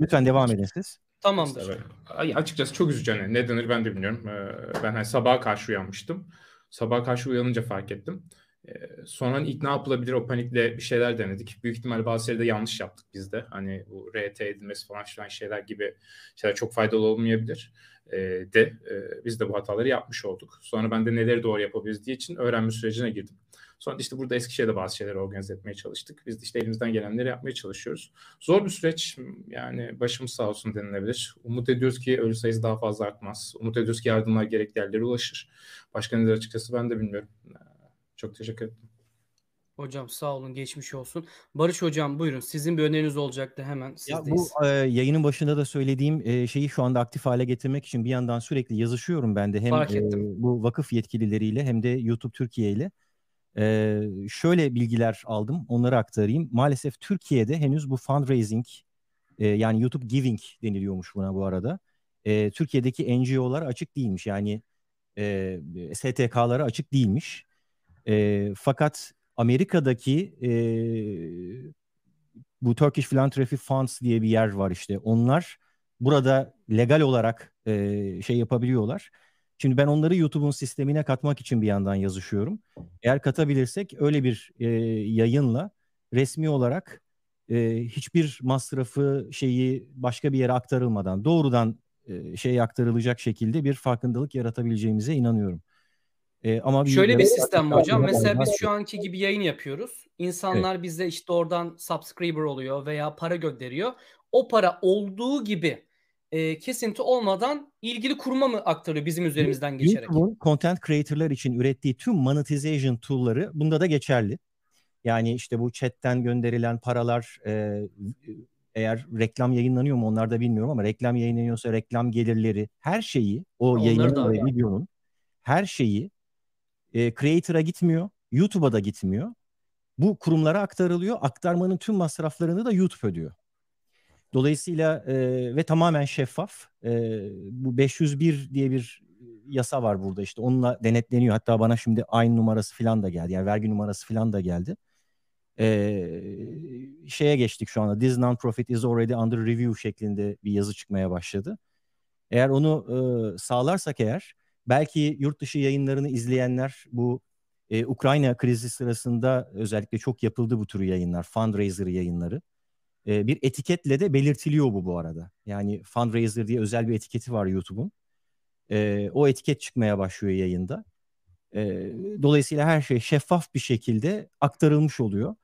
Lütfen devam edin siz. Tamamdır. Evet. Açıkçası çok üzücü. Yani ne denir ben de bilmiyorum. Ee, ben hani sabaha karşı uyanmıştım. Sabaha karşı uyanınca fark ettim. Ee, sonra ilk ne yapılabilir o panikle bir şeyler denedik. Büyük ihtimal bazı şeyleri de yanlış yaptık biz de. Hani bu RT edilmesi falan filan şeyler gibi şeyler çok faydalı olmayabilir. Ee, de e, biz de bu hataları yapmış olduk. Sonra ben de neleri doğru yapabiliriz diye için öğrenme sürecine girdim. Sonra işte burada Eskişehir'de bazı şeyleri organize etmeye çalıştık. Biz de işte elimizden gelenleri yapmaya çalışıyoruz. Zor bir süreç yani başımız sağ olsun denilebilir. Umut ediyoruz ki ölü sayısı daha fazla artmaz. Umut ediyoruz ki yardımlar gerekli yerlere ulaşır. Başka nedir açıkçası ben de bilmiyorum. Çok teşekkür ederim. Hocam sağ olun geçmiş olsun. Barış hocam buyurun sizin bir öneriniz olacaktı hemen sizdeyiz. Ya bu e, yayının başında da söylediğim e, şeyi şu anda aktif hale getirmek için bir yandan sürekli yazışıyorum ben de hem e, bu vakıf yetkilileriyle hem de YouTube Türkiye ile. E, şöyle bilgiler aldım onları aktarayım. Maalesef Türkiye'de henüz bu fundraising e, yani YouTube Giving deniliyormuş buna bu arada. E, Türkiye'deki NGO'lar açık değilmiş yani e, STK'lara açık değilmiş. E, fakat Amerika'daki e, bu Turkish Philanthropy Funds diye bir yer var işte. Onlar burada legal olarak e, şey yapabiliyorlar. Şimdi ben onları YouTube'un sistemine katmak için bir yandan yazışıyorum. Eğer katabilirsek öyle bir e, yayınla resmi olarak e, hiçbir masrafı şeyi başka bir yere aktarılmadan doğrudan e, şey aktarılacak şekilde bir farkındalık yaratabileceğimize inanıyorum. E, ama Şöyle bir sistem mi hocam? Mesela biz şu anki gibi yayın yapıyoruz. İnsanlar evet. bize işte oradan subscriber oluyor veya para gönderiyor. O para olduğu gibi e, kesinti olmadan ilgili kuruma mı aktarıyor bizim üzerimizden geçerek? YouTube'un content creator'lar için ürettiği tüm monetization tool'ları bunda da geçerli. Yani işte bu chatten gönderilen paralar e, eğer reklam yayınlanıyor mu onlar da bilmiyorum ama reklam yayınlanıyorsa reklam gelirleri her şeyi o yayının ve videonun her şeyi e, creator'a gitmiyor, YouTube'a da gitmiyor. Bu kurumlara aktarılıyor. Aktarmanın tüm masraflarını da YouTube ödüyor. Dolayısıyla e, ve tamamen şeffaf. E, bu 501 diye bir yasa var burada işte onunla denetleniyor. Hatta bana şimdi aynı numarası falan da geldi. Yani vergi numarası falan da geldi. E, şeye geçtik şu anda. This non-profit is already under review şeklinde bir yazı çıkmaya başladı. Eğer onu e, sağlarsak eğer belki yurt dışı yayınlarını izleyenler bu e, Ukrayna krizi sırasında özellikle çok yapıldı bu tür yayınlar, fundraiser yayınları. E, bir etiketle de belirtiliyor bu bu arada. Yani fundraiser diye özel bir etiketi var YouTube'un. E, o etiket çıkmaya başlıyor yayında. E, dolayısıyla her şey şeffaf bir şekilde aktarılmış oluyor.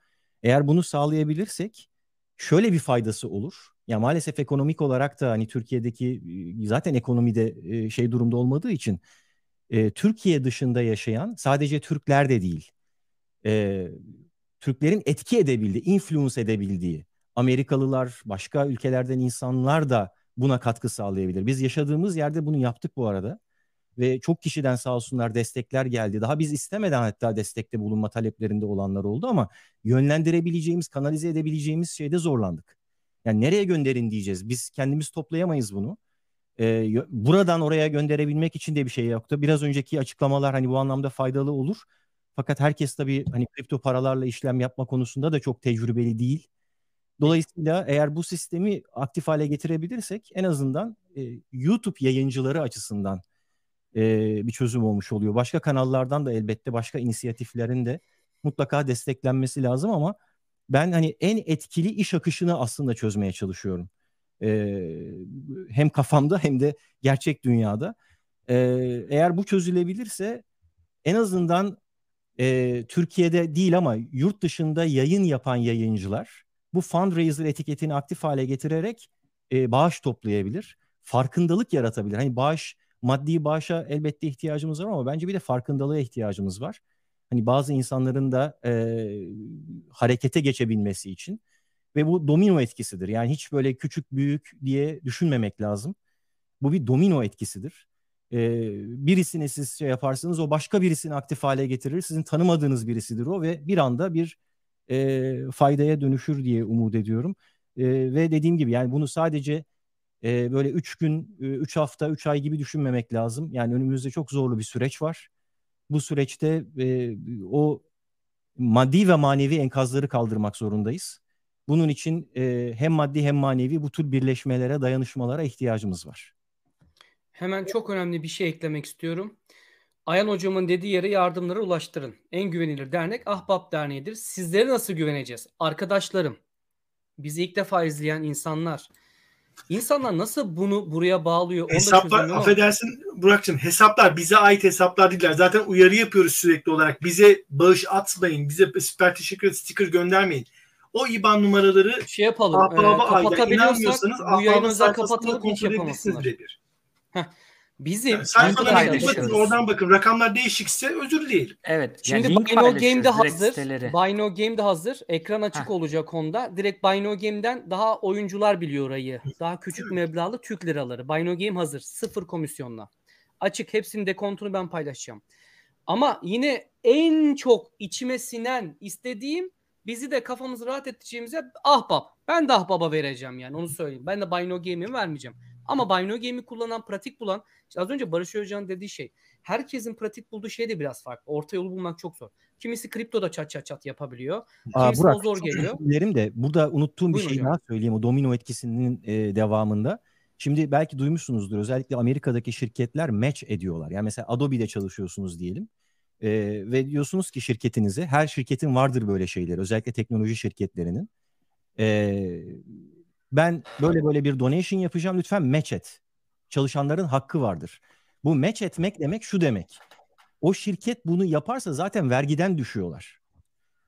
Eğer bunu sağlayabilirsek şöyle bir faydası olur. Ya maalesef ekonomik olarak da hani Türkiye'deki zaten ekonomide şey durumda olmadığı için e, Türkiye dışında yaşayan sadece Türkler de değil. E, Türklerin etki edebildiği, influence edebildiği Amerikalılar, başka ülkelerden insanlar da buna katkı sağlayabilir. Biz yaşadığımız yerde bunu yaptık bu arada. Ve çok kişiden sağ olsunlar destekler geldi. Daha biz istemeden hatta destekte bulunma taleplerinde olanlar oldu ama yönlendirebileceğimiz, kanalize edebileceğimiz şeyde zorlandık. Yani nereye gönderin diyeceğiz. Biz kendimiz toplayamayız bunu. Ee, buradan oraya gönderebilmek için de bir şey yoktu. Biraz önceki açıklamalar hani bu anlamda faydalı olur. Fakat herkes tabii hani kripto paralarla işlem yapma konusunda da çok tecrübeli değil. Dolayısıyla eğer bu sistemi aktif hale getirebilirsek en azından e, YouTube yayıncıları açısından e, bir çözüm olmuş oluyor. Başka kanallardan da elbette başka inisiyatiflerin de mutlaka desteklenmesi lazım ama ben hani en etkili iş akışını aslında çözmeye çalışıyorum. E, hem kafamda hem de gerçek dünyada. E, eğer bu çözülebilirse en azından e, Türkiye'de değil ama yurt dışında yayın yapan yayıncılar bu fundraiser etiketini aktif hale getirerek e, bağış toplayabilir. Farkındalık yaratabilir. Hani bağış, maddi bağışa elbette ihtiyacımız var ama bence bir de farkındalığa ihtiyacımız var. Hani bazı insanların da e, harekete geçebilmesi için ve bu domino etkisidir. Yani hiç böyle küçük büyük diye düşünmemek lazım. Bu bir domino etkisidir. Ee, birisini siz şey yaparsınız o başka birisini aktif hale getirir. Sizin tanımadığınız birisidir o ve bir anda bir e, faydaya dönüşür diye umut ediyorum. E, ve dediğim gibi yani bunu sadece e, böyle üç gün, üç hafta, üç ay gibi düşünmemek lazım. Yani önümüzde çok zorlu bir süreç var. Bu süreçte e, o maddi ve manevi enkazları kaldırmak zorundayız. Bunun için e, hem maddi hem manevi bu tür birleşmelere, dayanışmalara ihtiyacımız var. Hemen çok önemli bir şey eklemek istiyorum. Ayhan hocamın dediği yere yardımları ulaştırın. En güvenilir dernek Ahbap Derneği'dir. Sizlere nasıl güveneceğiz? Arkadaşlarım, bizi ilk defa izleyen insanlar. İnsanlar nasıl bunu buraya bağlıyor? Hesaplar, affedersin Burak'cığım hesaplar bize ait hesaplar değiller. Zaten uyarı yapıyoruz sürekli olarak. Bize bağış atmayın. Bize süper teşekkür sticker göndermeyin. O IBAN numaraları şey yapalım. Ahbaba e, kapatabiliyorsak bu yayını özel kapatılıp hiç yapamasınlar. Heh. Bizim yani sayfalara bakın oradan bakın rakamlar değişikse özür dilerim. Evet. Şimdi yani Bino Game de hazır. Siteleri. Bino Game de hazır. Ekran açık Heh. olacak onda. Direkt Bino Game'den daha oyuncular biliyor orayı. Daha küçük evet. meblağlı Türk liraları. Bino Game hazır. Sıfır komisyonla. Açık hepsinin dekontunu ben paylaşacağım. Ama yine en çok içime sinen istediğim bizi de kafamızı rahat edeceğimize ahbap. Ben de ahbaba vereceğim yani onu söyleyeyim. Ben de Bino Game'i vermeyeceğim. Ama Bino Game'i kullanan, pratik bulan, işte az önce Barış Özcan dediği şey, herkesin pratik bulduğu şey de biraz farklı. Orta yolu bulmak çok zor. Kimisi kriptoda çat çat çat yapabiliyor. Kimisi Aa, Burak, zor geliyor. Dilerim de burada unuttuğum bir şey daha söyleyeyim o domino etkisinin e, devamında. Şimdi belki duymuşsunuzdur özellikle Amerika'daki şirketler match ediyorlar. Yani mesela Adobe'de çalışıyorsunuz diyelim. E, ve diyorsunuz ki şirketinize her şirketin vardır böyle şeyler özellikle teknoloji şirketlerinin. E, ben böyle böyle bir donation yapacağım lütfen match et. Çalışanların hakkı vardır. Bu match etmek demek şu demek. O şirket bunu yaparsa zaten vergiden düşüyorlar.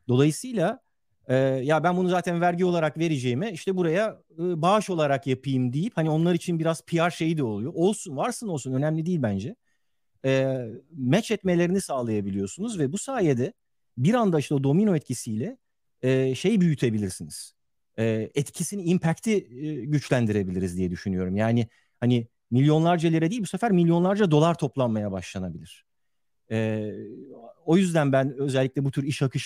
Dolayısıyla e, ya ben bunu zaten vergi olarak vereceğime işte buraya e, bağış olarak yapayım deyip hani onlar için biraz PR şeyi de oluyor. Olsun varsın olsun önemli değil bence. E, match etmelerini sağlayabiliyorsunuz ve bu sayede bir anda işte o domino etkisiyle e, şey büyütebilirsiniz. E, etkisini, impact'i e, güçlendirebiliriz diye düşünüyorum. Yani hani milyonlarca lira değil bu sefer milyonlarca dolar toplanmaya başlanabilir. E, o yüzden ben özellikle bu tür iş akışı